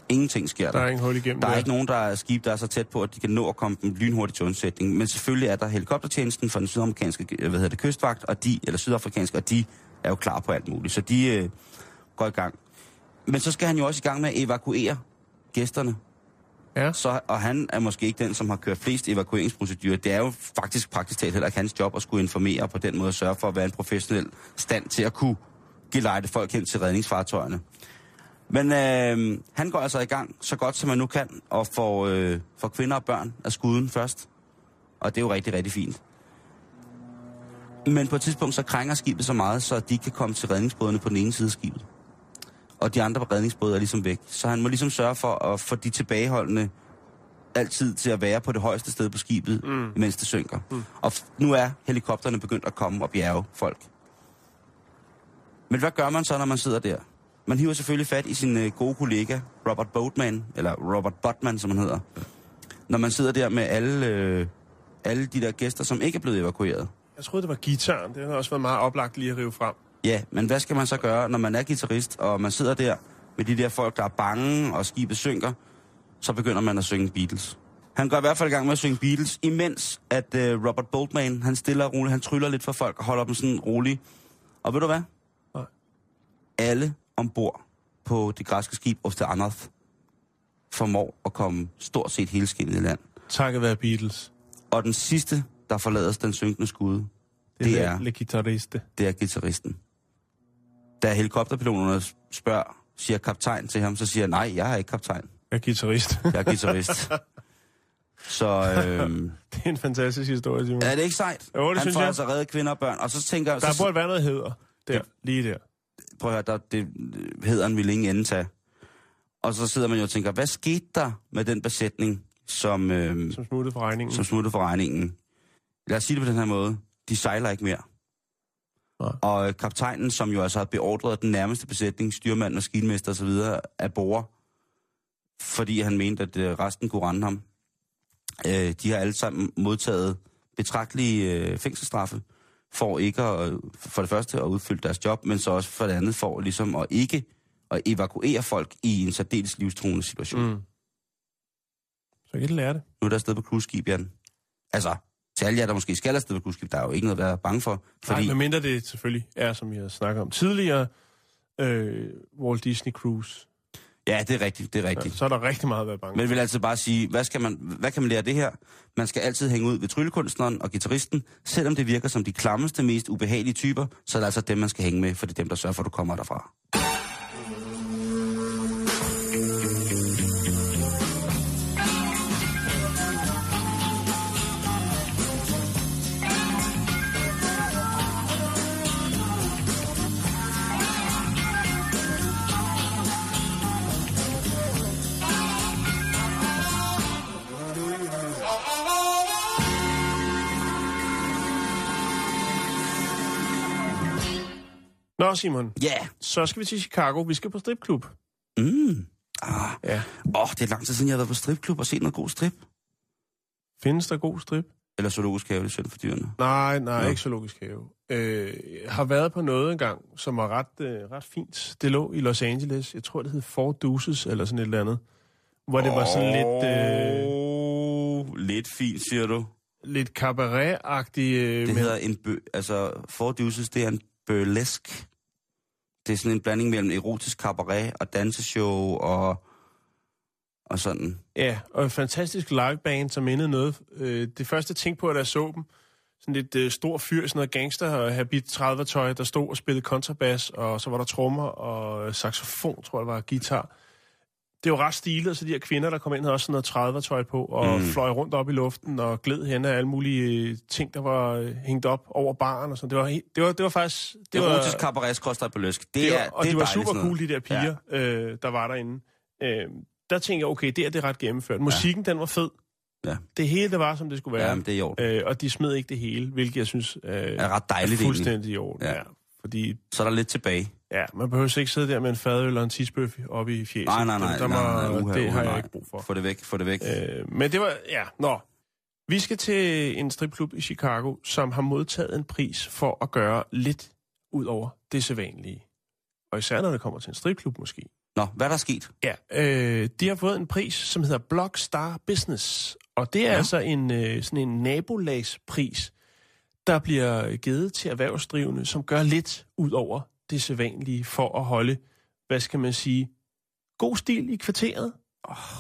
[SPEAKER 5] Ingenting sker der.
[SPEAKER 4] Der er ingen hul igennem.
[SPEAKER 5] Der er
[SPEAKER 4] der.
[SPEAKER 5] ikke nogen, der er skib, der er så tæt på, at de kan nå at komme dem lynhurtigt til undsætning. Men selvfølgelig er der helikoptertjenesten for den sydamerikanske hvad hedder det, kystvagt, og de, eller sydafrikanske, og de er jo klar på alt muligt. Så de øh, går i gang. Men så skal han jo også i gang med at evakuere gæsterne.
[SPEAKER 4] Ja.
[SPEAKER 5] Så, og han er måske ikke den, som har kørt flest evakueringsprocedurer. Det er jo faktisk praktisk talt heller ikke hans job at skulle informere og på den måde sørge for at være en professionel stand til at kunne gelejte folk hen til redningsfartøjerne. Men øh, han går altså i gang så godt som man nu kan, og får, øh, får kvinder og børn af skuden først. Og det er jo rigtig, rigtig fint. Men på et tidspunkt så krænger skibet så meget, så de kan komme til redningsbådene på den ene side af skibet. Og de andre redningsbåde er ligesom væk. Så han må ligesom sørge for at få de tilbageholdende altid til at være på det højeste sted på skibet, mm. mens det synker. Mm. Og nu er helikopterne begyndt at komme og bjerge folk. Men hvad gør man så, når man sidder der? Man hiver selvfølgelig fat i sin øh, gode kollega, Robert Boatman, eller Robert Botman, som han hedder. Når man sidder der med alle, øh, alle de der gæster, som ikke er blevet evakueret.
[SPEAKER 4] Jeg troede, det var gitaren. Det har også været meget oplagt lige at rive frem.
[SPEAKER 5] Ja, men hvad skal man så gøre, når man er guitarist, og man sidder der med de der folk, der er bange, og skibet synker, så begynder man at synge Beatles. Han går i hvert fald i gang med at synge Beatles, imens at øh, Robert Boltman, han stiller og roligt, han tryller lidt for folk og holder dem sådan roligt. Og ved du hvad?
[SPEAKER 4] Nej.
[SPEAKER 5] Alle ombord på det græske skib Oste Anarth formår at komme stort set hele skinnet i land.
[SPEAKER 4] Takket være Beatles.
[SPEAKER 5] Og den sidste, der forlader den synkende skud,
[SPEAKER 4] Det,
[SPEAKER 5] Det
[SPEAKER 4] er Le Guitariste.
[SPEAKER 5] det er gitarristen. Da helikopterpiloterne spørger, siger kaptajn til ham, så siger han, nej, jeg er ikke kaptajn.
[SPEAKER 4] Jeg er guitarist.
[SPEAKER 5] Jeg er guitarist. så øhm,
[SPEAKER 4] det er en fantastisk historie, Simon.
[SPEAKER 5] er det ikke sejt?
[SPEAKER 4] Jo, det
[SPEAKER 5] han
[SPEAKER 4] synes
[SPEAKER 5] får
[SPEAKER 4] jeg.
[SPEAKER 5] altså reddet kvinder og børn. Og så tænker
[SPEAKER 4] Der
[SPEAKER 5] så,
[SPEAKER 4] burde være noget heder. Der,
[SPEAKER 5] Det-
[SPEAKER 4] lige der.
[SPEAKER 5] prøv at høre, der, det hedder vil ingen ende tage. Og så sidder man jo og tænker, hvad skete der med den besætning, som, øhm,
[SPEAKER 4] Som smuttede for regningen.
[SPEAKER 5] som smuttede for regningen? Lad os sige det på den her måde. De sejler ikke mere.
[SPEAKER 4] Nej.
[SPEAKER 5] Og kaptajnen, som jo altså har beordret den nærmeste besætning, styrmand, maskinmester osv., af bord, fordi han mente, at øh, resten kunne rende ham. Øh, de har alle sammen modtaget betragtelige øh, fængselsstraffe, for ikke at, for det første at udfylde deres job, men så også for det andet for ligesom at ikke at evakuere folk i en særdeles livstruende situation. Mm.
[SPEAKER 4] Så kan det lære det.
[SPEAKER 5] Nu er der afsted på cruiseskib, Jan. Altså, til alle jer, der måske skal afsted på cruiseskib, der er jo ikke noget at være bange for.
[SPEAKER 4] Fordi... Nej, medmindre det selvfølgelig er, som jeg har snakket om tidligere, øh, Walt Disney Cruise.
[SPEAKER 5] ja, det er rigtigt, det er
[SPEAKER 4] Ja,
[SPEAKER 5] rigtigt.
[SPEAKER 4] så er der rigtig meget at være bange
[SPEAKER 5] Men jeg vil altså bare sige, hvad, skal man, hvad kan man lære af det her? Man skal altid hænge ud ved tryllekunstneren og gitarristen. Selvom det virker som de klammeste, mest ubehagelige typer, så er det altså dem, man skal hænge med, for det er dem, der sørger for, at du kommer derfra.
[SPEAKER 4] Nå, Simon,
[SPEAKER 5] Ja! Yeah.
[SPEAKER 4] så skal vi til Chicago. Vi skal på stripklub.
[SPEAKER 5] Mm. Ah.
[SPEAKER 4] Ja.
[SPEAKER 5] Åh, oh, det er lang tid siden, jeg har været på stripklub og set noget god strip.
[SPEAKER 4] Findes der god strip?
[SPEAKER 5] Eller zoologisk have, det er synd for dyrene.
[SPEAKER 4] Nej, nej,
[SPEAKER 5] Nå.
[SPEAKER 4] ikke zoologisk have. Øh, har været på noget engang, som var ret, øh, ret fint. Det lå i Los Angeles. Jeg tror, det hed Four Deuces, eller sådan et eller andet. Hvor det var sådan lidt, øh,
[SPEAKER 5] Oh, lidt fint, siger du.
[SPEAKER 4] lidt cabaret-agtigt. Øh,
[SPEAKER 5] Det
[SPEAKER 4] men-
[SPEAKER 5] hedder en bø... Altså, Four Deuces, det er en burlesk. Det er sådan en blanding mellem erotisk cabaret og danseshow og, og sådan.
[SPEAKER 4] Ja, og en fantastisk liveband, som mindede noget. Øh, det første, jeg tænkte på, da jeg så dem, sådan lidt øh, stor fyr, sådan noget gangster og habit 30-tøj, der stod og spillede kontrabas, og så var der trommer og saxofon, tror jeg, var guitar. Det var ret stilet, så de her kvinder, der kom ind, havde også sådan noget 30-tøj på, og
[SPEAKER 5] Mm.
[SPEAKER 4] fløj rundt op i luften, og gled hen af alle mulige øh, ting, der var øh, hængt op over baren og sådan. Det var, det var, det var faktisk... Det var,
[SPEAKER 5] Erotisk cabaret skråstrej burlesk. Det,
[SPEAKER 4] det var,
[SPEAKER 5] er,
[SPEAKER 4] og
[SPEAKER 5] det
[SPEAKER 4] de
[SPEAKER 5] er
[SPEAKER 4] var super cool, de der piger, ja. øh, der var derinde. Øh, der tænkte jeg, okay, det er det ret gennemført. Musikken, den var fed.
[SPEAKER 5] Ja.
[SPEAKER 4] Det hele, det var, som det skulle være.
[SPEAKER 5] Ja, men det er i orden.
[SPEAKER 4] Øh, og de smed ikke det hele, hvilket jeg synes øh,
[SPEAKER 5] er ret dejligt
[SPEAKER 4] er fuldstændig i orden.
[SPEAKER 5] Ja.
[SPEAKER 4] Ja. Fordi
[SPEAKER 5] Så er der lidt tilbage.
[SPEAKER 4] ja, man behøver ikke sidde der med en fadøl og en tisbøf oppe i fjeset.
[SPEAKER 5] Nej, nej, nej.
[SPEAKER 4] Det, der
[SPEAKER 5] nej,
[SPEAKER 4] må,
[SPEAKER 5] nej, uha,
[SPEAKER 4] det
[SPEAKER 5] uha,
[SPEAKER 4] har jeg
[SPEAKER 5] nej.
[SPEAKER 4] ikke brug for.
[SPEAKER 5] Få det væk, få det væk.
[SPEAKER 4] Øh, men det var, ja, nå. Vi skal til en stripklub i Chicago, som har modtaget en pris for at gøre lidt ud over det sædvanlige. Og især når det kommer til en stripklub måske.
[SPEAKER 5] Nå, hvad er der sket?
[SPEAKER 4] Ja, øh, de har fået en pris, som hedder Blockstar Business. Og det er. Ja. altså en, øh, sådan en nabolagspris, der bliver givet til erhvervsdrivende, som gør lidt ud over det sædvanlige for at holde, hvad skal man sige, god stil i kvarteret.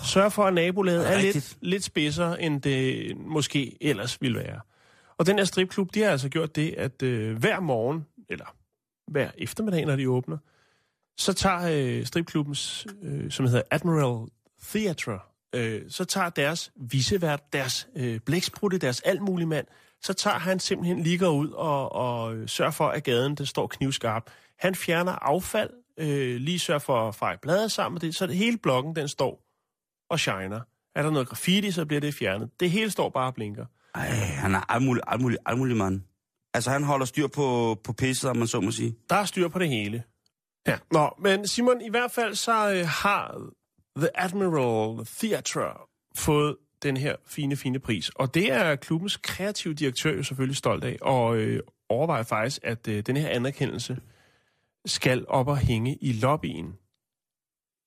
[SPEAKER 4] Sørg for, at nabolaget er lidt, lidt spidsere, end det måske ellers ville være. Og den her stripklub, de har altså gjort det, at øh, hver morgen, eller hver eftermiddag, når de åbner, så tager øh, stripklubbens, øh, som hedder Admiral Theatre, øh, så tager deres visevært, deres øh, blæksprutte, deres altmulig mand, så tager han simpelthen lige går ud og, og øh, sørger for, at gaden den står knivskarp. Han fjerner affald, øh, lige sørger for at feje bladet sammen med det, så det hele blokken, den står og shiner. Er der noget graffiti, så bliver det fjernet. Det hele står bare og blinker.
[SPEAKER 5] Ej, han er muligt, alt muligt mand. Altså, han holder styr på, på pisset, om man så må sige.
[SPEAKER 4] Der er styr på det hele. Ja. Nå, men Simon, i hvert fald så øh, har The Admiral Theatre fået den her fine, fine pris. Og det er klubbens kreative direktør jo selvfølgelig stolt af, og øh, overvejer faktisk, at øh, den her anerkendelse skal op og hænge i lobbyen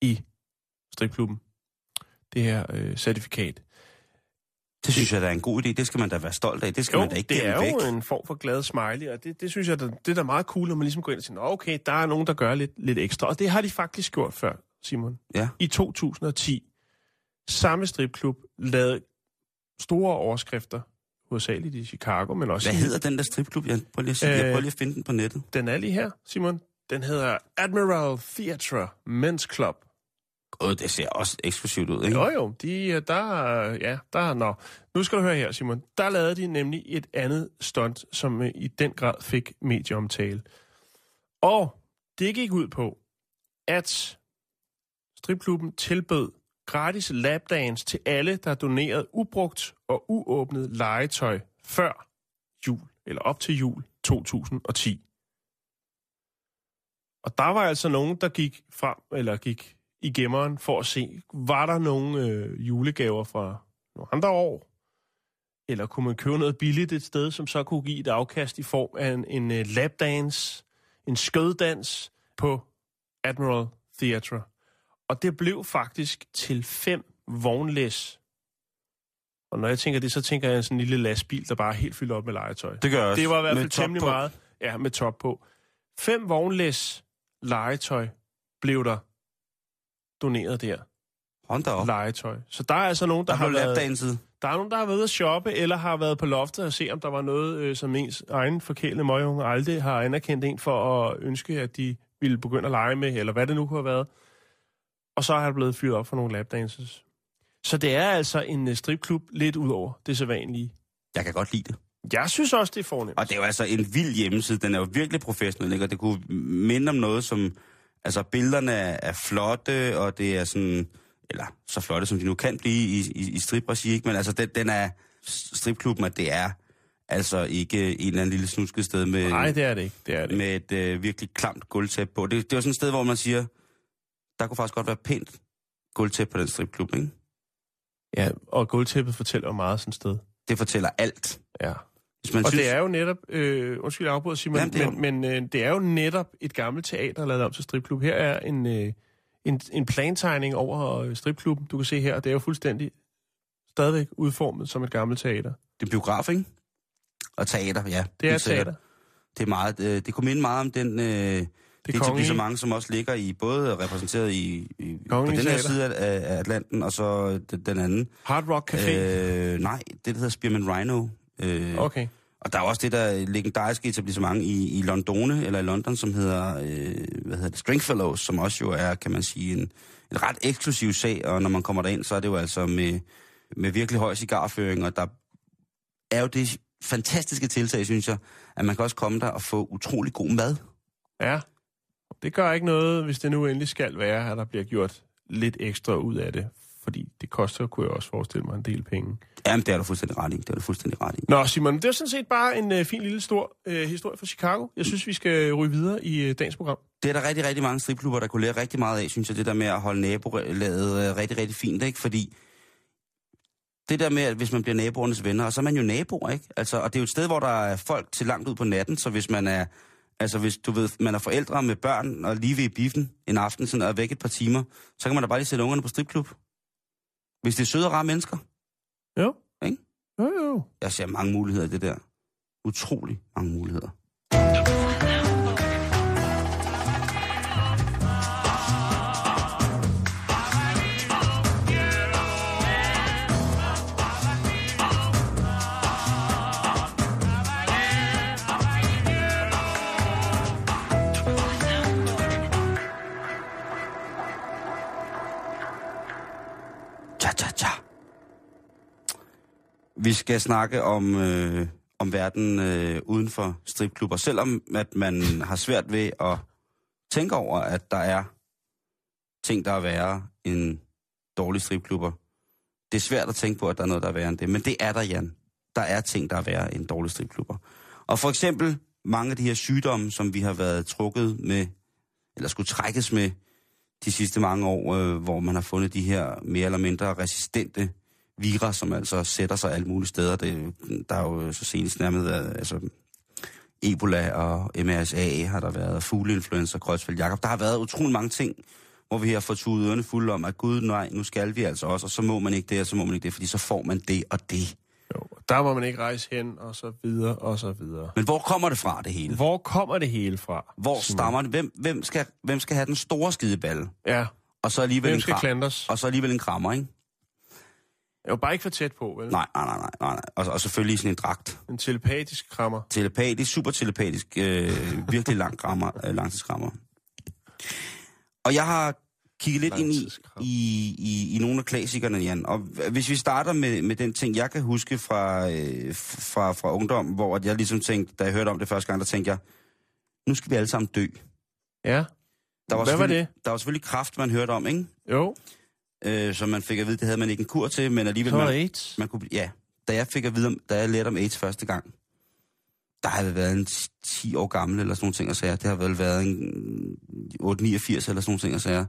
[SPEAKER 4] i stripklubben. Det her øh, certifikat.
[SPEAKER 5] Det synes jeg, der er en god idé. Det skal man da være stolt af. Det skal
[SPEAKER 4] Jo,
[SPEAKER 5] man da ikke
[SPEAKER 4] det er
[SPEAKER 5] væk.
[SPEAKER 4] jo en form for glad smiley, og det, det synes jeg, det, det er da meget cool, når man ligesom går ind og siger, "Nå, okay, der er nogen, der gør lidt, lidt ekstra. Og det har de faktisk gjort før, Simon.
[SPEAKER 5] Ja.
[SPEAKER 4] I 2010, samme stripklub lavede store overskrifter, hovedsageligt i Chicago, men også
[SPEAKER 5] Hvad hedder den der stripklub? Jeg prøver lige at, sige, jeg
[SPEAKER 4] Øh,
[SPEAKER 5] prøver lige at finde den på nettet.
[SPEAKER 4] den er lige her, Simon. Den hedder Admiral Theatre Men's Club.
[SPEAKER 5] Åh, det ser også eksklusivt ud, ikke?
[SPEAKER 4] Jo jo, de, øh, der, er- ja, der, er- nå. Nu skal du høre her, Simon. Der lavede de nemlig et andet stunt, som øh, i den grad fik medieomtale. Og det gik ud på, at stripklubben tilbød gratis lapdance til alle, der donerede ubrugt og uåbnet legetøj før jul, eller op til jul 2010. Og der var altså nogen, der gik frem, eller gik i gemmeren for at se, var der nogle øh, julegaver fra nogle andre år? Eller kunne man købe noget billigt et sted, som så kunne give et afkast i form af en, en uh, lapdance, en skøddans på Admiral Theatre. Og det blev faktisk til fem vognlæs. Og når jeg tænker det, så tænker jeg sådan en lille lastbil, der bare er helt fyldt op med legetøj.
[SPEAKER 5] Det gør jeg også.
[SPEAKER 4] Det var i hvert fald temmelig
[SPEAKER 5] på.
[SPEAKER 4] meget. Ja, med top på. Fem vognlæs legetøj blev der doneret der.
[SPEAKER 5] Hold da op.
[SPEAKER 4] Legetøj. Så der er altså nogen, der,
[SPEAKER 5] Der
[SPEAKER 4] har været,
[SPEAKER 5] lapdanset.
[SPEAKER 4] der er nogen, der har været ude at shoppe, eller har været på loftet og se, om der var noget, øh, som ens egen forkælede møgunge aldrig har anerkendt en for at ønske, at de ville begynde at lege med, eller hvad det nu kunne have været. Og så har det blevet fyret op for nogle lapdances. Så det er altså en øh, stripklub lidt ud over det sædvanlige.
[SPEAKER 5] Jeg kan godt lide det.
[SPEAKER 4] Jeg synes også, det er fornemt.
[SPEAKER 5] Og det er jo altså en vild hjemmeside. Den er jo virkelig professionel, ikke? Og det kunne minde om noget, som... Altså, billederne er, er flotte, og det er sådan... Eller så flotte, som de nu kan blive i, i, i stripregi, ikke? Men altså, den, den er... Stripklubben, at det er altså ikke en eller anden lille snusket sted med,
[SPEAKER 4] Nej, det er det ikke. Det er det
[SPEAKER 5] med et øh, virkelig klamt gulvtæppe på. Det, det er sådan et sted, hvor man siger, der kunne faktisk godt være pænt gulvtæppe på den stripklub, ikke?
[SPEAKER 4] Ja, og gulvtæppet fortæller jo meget sådan et sted.
[SPEAKER 5] Det fortæller alt.
[SPEAKER 4] Ja.
[SPEAKER 5] Hvis man
[SPEAKER 4] Og
[SPEAKER 5] synes,
[SPEAKER 4] det er jo netop, øh, undskyld jeg afbryder Simon,
[SPEAKER 5] Jamen, det er
[SPEAKER 4] men, men øh, det er jo netop et gammelt teater, lavet om til stripklub. Her er en, øh, en, en plantegning over øh, stripklubben, du kan se her. Det er jo fuldstændig stadigvæk udformet som et gammelt teater.
[SPEAKER 5] det er biograf, ikke? Og teater, ja.
[SPEAKER 4] Det er teater.
[SPEAKER 5] Det er meget, øh, det kunne minde meget om den, øh, det, det
[SPEAKER 4] kongelige.
[SPEAKER 5] mange, som også ligger i, både repræsenteret i, i på den her
[SPEAKER 4] Teater.
[SPEAKER 5] side af, af Atlanten, og så den, den anden.
[SPEAKER 4] Hard Rock Café. Øh,
[SPEAKER 5] nej, det der hedder Spearman Rhino. Øh,
[SPEAKER 4] okay.
[SPEAKER 5] Og der er også det der legendariske etablissement i, i Londone, eller i London, som hedder, øh, hvad hedder det, Stringfellows, som også jo er, kan man sige, en, en ret eksklusiv sag, og når man kommer derind, så er det jo altså med, med virkelig høj cigarføring, og der er jo det fantastiske tiltag, synes jeg, at man kan også komme der og få utrolig god mad.
[SPEAKER 4] Ja. Det gør ikke noget, hvis det nu endelig skal være, at der bliver gjort lidt ekstra ud af det fordi det koster, kunne jeg også forestille mig, en del penge.
[SPEAKER 5] Jamen, det er du fuldstændig ret i. Det er du fuldstændig ret i.
[SPEAKER 4] Nå, Simon, det er sådan set bare en øh, fin lille stor øh, historie fra Chicago. Jeg synes, vi skal ryge videre i øh, dagens program.
[SPEAKER 5] Det er der rigtig, rigtig mange stripklubber, der kunne lære rigtig meget af, synes jeg, det der med at holde nabolaget øh, rigtig, rigtig fint, ikke? Fordi det der med, at hvis man bliver naboernes venner, og så er man jo naboer, ikke? Altså, og det er jo et sted, hvor der er folk til langt ud på natten, så hvis man er, altså hvis du ved, man er forældre med børn og lige ved i biffen en aften, sådan og er væk et par timer, så kan man da bare lige sætte ungerne på stripklub. Hvis det er søde og rare mennesker.
[SPEAKER 4] Jo.
[SPEAKER 5] Ikke?
[SPEAKER 4] Jo, jo.
[SPEAKER 5] Jeg ser mange muligheder i det der. Utrolig mange muligheder. Vi skal snakke om, øh, om verden øh, uden for stripklubber. Selvom at man har svært ved at tænke over, at der er ting, der er værre end dårlige stripklubber. Det er svært at tænke på, at der er noget, der er værre end det. Men det er der, Jan. Der er ting, der er værre end dårlige stripklubber. Og for eksempel mange af de her sygdomme, som vi har været trukket med, eller skulle trækkes med de sidste mange år, øh, hvor man har fundet de her mere eller mindre resistente virer, som altså sætter sig alle mulige steder. Det, der er jo så senest nærmest været, altså, Ebola og MRSA har der været, fugleinfluenza, Kreuzfeldt Jakob. Der har været utrolig mange ting, hvor vi har fået tudet ørerne fulde om, at gud nej, nu skal vi altså også, og så må man ikke det, og så må man ikke det, fordi så får man det og det.
[SPEAKER 4] jo. Der må man ikke rejse hen, og så videre, og så videre.
[SPEAKER 5] Men hvor kommer det fra, det hele?
[SPEAKER 4] Hvor kommer det hele fra?
[SPEAKER 5] Hvor stammer det? Hvem, hvem, skal, hvem skal have den store skideballe?
[SPEAKER 4] Ja,
[SPEAKER 5] Og så alligevel
[SPEAKER 4] hvem
[SPEAKER 5] en
[SPEAKER 4] skal
[SPEAKER 5] kram-
[SPEAKER 4] klandres?
[SPEAKER 5] Og så alligevel en krammer, ikke?
[SPEAKER 4] Jeg var bare ikke for tæt på, vel?
[SPEAKER 5] Nej, nej, nej, nej, nej. Og, og selvfølgelig sådan en dragt.
[SPEAKER 4] En telepatisk krammer.
[SPEAKER 5] Telepatisk, super telepatisk, øh, virkelig lang krammer, øh, langtidskrammer. Og jeg har kigget lidt ind i, i, i, i nogle af klassikerne, Jan. Og hvis vi starter med, med den ting, jeg kan huske fra, øh, fra, fra ungdom, hvor at jeg ligesom tænkte, da jeg hørte om det første gang, der tænkte jeg, nu skal vi alle sammen dø.
[SPEAKER 4] Ja.
[SPEAKER 5] Der var
[SPEAKER 4] Hvad var det?
[SPEAKER 5] Der var selvfølgelig kraft, man hørte om, ikke?
[SPEAKER 4] Jo.
[SPEAKER 5] Øh, som man fik at vide, det havde man ikke en kur til, men alligevel...
[SPEAKER 4] Så
[SPEAKER 5] man,
[SPEAKER 4] AIDS.
[SPEAKER 5] man kunne, ja, da jeg fik at vide, om, da jeg lærte om AIDS første gang, der havde jeg været en 10 år gammel eller sådan nogle ting og sager. Det har vel været en 889 eller sådan nogle ting og sager.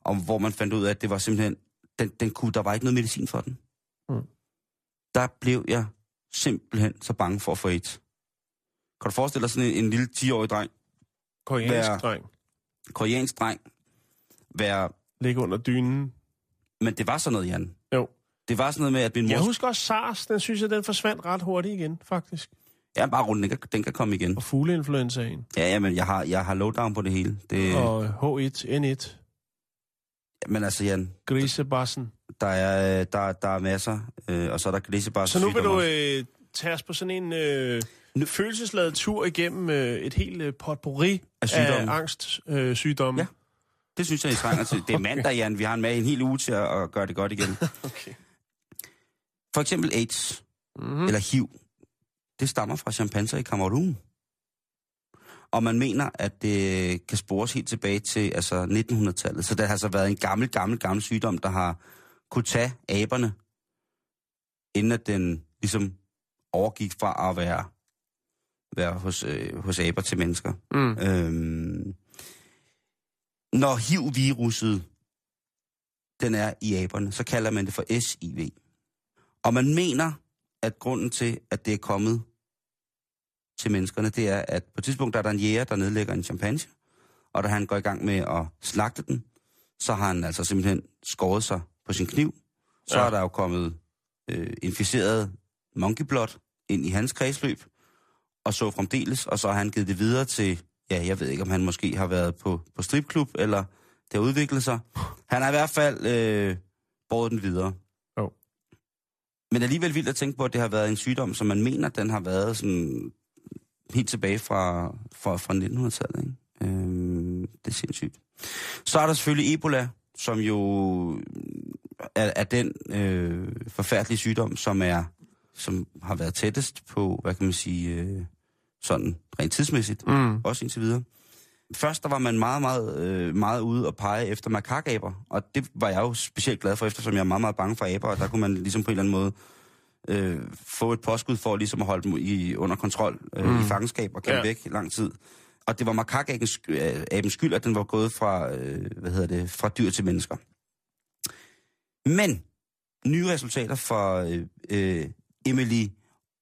[SPEAKER 5] Og hvor man fandt ud af, at det var simpelthen, den, den kunne, der var ikke noget medicin for den.
[SPEAKER 4] Mm.
[SPEAKER 5] Der blev jeg simpelthen så bange for at få AIDS. Kan du forestille dig sådan en, en lille 10-årig dreng,
[SPEAKER 4] Koreansk
[SPEAKER 5] Vær-
[SPEAKER 4] dreng.
[SPEAKER 5] koreansk dreng, være...
[SPEAKER 4] Ligge under dynen.
[SPEAKER 5] Men det var sådan noget, Jan.
[SPEAKER 4] Jo.
[SPEAKER 5] Det var sådan noget med, at min mor...
[SPEAKER 4] Jeg husker også SARS. Den synes jeg, den forsvandt ret hurtigt igen, faktisk.
[SPEAKER 5] Ja, bare rundt, den kan, den kan komme igen.
[SPEAKER 4] Og fugleinfluenzaen.
[SPEAKER 5] Ja, ja, men jeg har, jeg har lowdown på det hele. Det,
[SPEAKER 4] Og H1N1.
[SPEAKER 5] Men altså, Jan,
[SPEAKER 4] Grisebassen.
[SPEAKER 5] der er, der, der er masser, øh, og så er der grisebars
[SPEAKER 4] Så nu vil du øh, tage os på sådan en øh, følelsesladet tur igennem øh, et helt øh, potpourri
[SPEAKER 5] Af
[SPEAKER 4] af, angstsygdomme. Øh, sygdomme.
[SPEAKER 5] Ja. Det synes jeg, I trænger til. Det er mandag, Jan. Vi har en med en hel uge til at, at gøre det godt igen.
[SPEAKER 4] Okay.
[SPEAKER 5] For eksempel AIDS,
[SPEAKER 4] Mm-hmm.
[SPEAKER 5] mm. eller HIV, det stammer fra chimpanser i Kamerun. Og man mener, at det kan spores helt tilbage til altså 1900-tallet. Så det har altså været en gammel, gammel, gammel sygdom, der har kunne tage aberne, inden at den ligesom overgik fra at være, være hos, øh, hos aber til mennesker.
[SPEAKER 4] Mm.
[SPEAKER 5] Øhm, når HIV-viruset den er i aberne, så kalder man det for SIV. Og man mener, at grunden til, at det er kommet til menneskerne, det er, at på et tidspunkt der er der en jæger, der nedlægger en chimpanse, og da han går i gang med at slagte den, så har han altså simpelthen skåret sig på sin kniv. Så
[SPEAKER 4] Ja.
[SPEAKER 5] er der jo kommet øh, inficeret monkey blood ind i hans kredsløb, og så fremdeles, og så har han givet det videre til, ja, jeg ved ikke, om han måske har været på, på stripklub, eller det har udviklet sig. Han har i hvert fald øh, båret den videre.
[SPEAKER 4] Jo.
[SPEAKER 5] Men alligevel vildt at tænke på, at det har været en sygdom, som man mener, den har været sådan helt tilbage fra, fra, fra 1900-tallet. Ikke? Øhm, det er sindssygt. Så er der selvfølgelig Ebola, som jo er, er den øh, forfærdelige sygdom, som er som har været tættest på, hvad kan man sige, øh, sådan rent tidsmæssigt,
[SPEAKER 4] Mm.
[SPEAKER 5] også indtil videre. først der var man meget, meget, øh, meget ude og pege efter makakaber, og det var jeg jo specielt glad for, eftersom jeg er meget, meget bange for aber, og der kunne man ligesom på en eller anden måde øh, få et påskud for ligesom at holde dem i, under kontrol øh, mm. i fangenskab og kæmpe
[SPEAKER 4] Ja.
[SPEAKER 5] væk lang tid. Og det var makakabens abens skyld, at den var gået fra, øh, hvad hedder det, fra dyr til mennesker. Men nye resultater fra øh, øh, Emily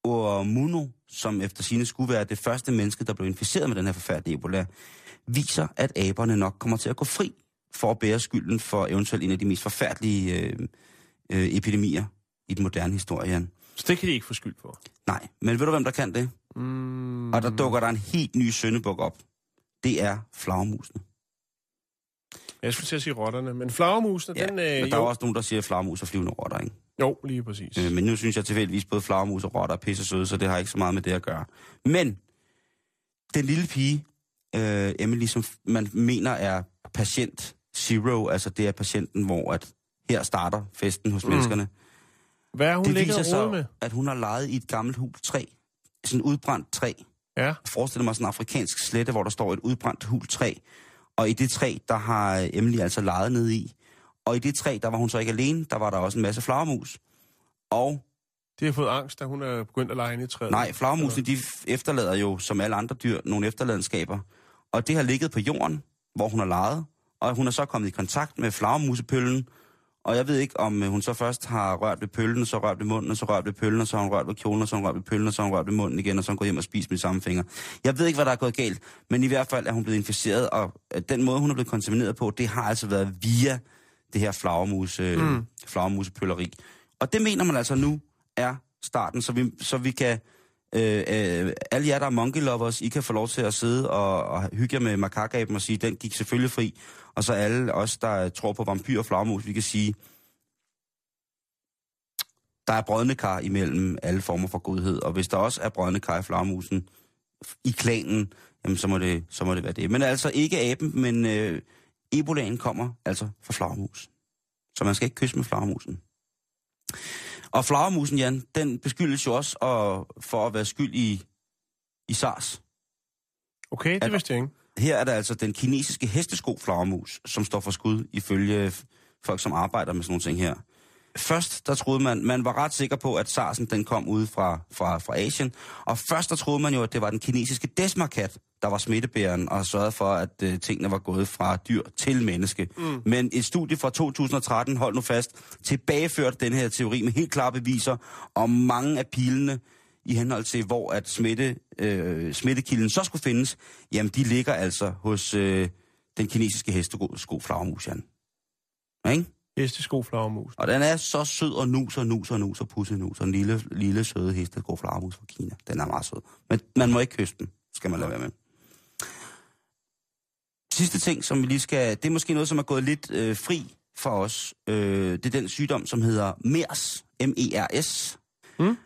[SPEAKER 5] Oamuno, som efter sine skulle være det første menneske, der blev inficeret med den her forfærdelige Ebola, viser, at aberne nok kommer til at gå fri for at bære skylden for eventuelt en af de mest forfærdelige øh, øh, epidemier i den moderne historie. Jan.
[SPEAKER 4] Så det kan de ikke få skyld for.
[SPEAKER 5] Nej, men ved du, hvem der kan det?
[SPEAKER 4] Mm.
[SPEAKER 5] Og der dukker der en helt ny søndebuk op. Det er flagermusene.
[SPEAKER 4] Jeg skulle til at sige rotterne, men flagermusene,
[SPEAKER 5] Ja,
[SPEAKER 4] den...
[SPEAKER 5] men
[SPEAKER 4] Øh,
[SPEAKER 5] der er
[SPEAKER 4] jo,
[SPEAKER 5] også nogen, der siger flagermus og flyvende rotter, ikke?
[SPEAKER 4] Jo, lige præcis.
[SPEAKER 5] Øh, men nu synes jeg tilfældigvis, både flagermus og rotter er pisse søde, så det har ikke så meget med det at gøre. Men den lille pige, øh, Emily, som man mener er patient zero, altså det er patienten, hvor at her starter festen hos mm. menneskerne.
[SPEAKER 4] Hvad er hun
[SPEAKER 5] det viser sig,
[SPEAKER 4] med?
[SPEAKER 5] at hun har leget i et gammelt hul træ. Sådan et udbrændt træ.
[SPEAKER 4] Ja,
[SPEAKER 5] Jeg forestiller mig sådan en afrikansk slette, hvor der står et udbrændt hul træ. Og i det træ, der har Emily altså leget ned i. Og i det træ, der var hun så ikke alene. Der var der også en masse flagermus. Og
[SPEAKER 4] de har fået angst, da hun er begyndt at lege i træet.
[SPEAKER 5] nej, flagermusene, de efterlader jo, som alle andre dyr, nogle efterladenskaber. Og det har ligget på jorden, hvor hun har leget. Og hun er så kommet i kontakt med flagermusepøllen. Og jeg ved ikke, om øh, hun så først har rørt ved pøllen, så rørt ved munden, og så rørt ved pøllen, og så har hun rørt ved kjolen, og så har hun rørt ved pøllen, og så har hun rørt ved munden igen, og så har hun gået hjem og spist med samme fingre. Jeg ved ikke, hvad der er gået galt, men i hvert fald er hun blevet inficeret, og øh, den måde, hun er blevet kontamineret på, det har altså været via det her flagermus, øh, mm. flagermusepølleri. Og det mener man altså nu er starten, så vi, så vi kan... Øh, øh, alle jer, der er monkey lovers, I kan få lov til at sidde og, og hygge jer med makakaben og sige, den gik selvfølgelig fri. Og så alle os, der tror på vampyr og flagermus, vi kan sige, der er brødne kar imellem alle former for godhed. Og hvis der også er brødne kar i flagermusen i klanen, jamen så må det, så må det være det. Men altså ikke aben, men øh, ebolaen kommer altså fra flagermus. Så man skal ikke kysse med flagermusen. Og flagermusen, Jan, den beskyldes jo også at, for at være skyld i, i SARS.
[SPEAKER 4] Okay, det
[SPEAKER 5] Er-
[SPEAKER 4] vidste jeg ikke.
[SPEAKER 5] Her er der altså den kinesiske hestesko flagermus, som står for skud ifølge folk, som arbejder med sådan nogle ting her. Først, der troede man, man var ret sikker på, at SARS'en den kom ud fra, fra, fra Asien. Og først, der troede man jo, at det var den kinesiske desmarkat, der var smittebæreren og sørgede for, at øh, tingene var gået fra dyr til menneske. Mm. Men et studie fra 2013, hold nu fast, tilbageførte den her teori med helt klare beviser om mange af pilene i henhold til, hvor at smitte, øh, smittekilden så skulle findes, jamen de ligger altså hos øh, den kinesiske hestesko flagermus, Jan. Ikke?
[SPEAKER 4] Hestesko flagermus.
[SPEAKER 5] Og den er så sød og nus og nus og nus og pusse nus. Og en lille, lille søde hestegå flagermus fra Kina. Den er meget sød. Men man må ikke kysse den. Skal man lade være med. Sidste ting, som vi lige skal... Det er måske noget, som er gået lidt øh, fri for os. Øh, det er den sygdom, som hedder MERS. M-E-R-S.
[SPEAKER 4] Mm.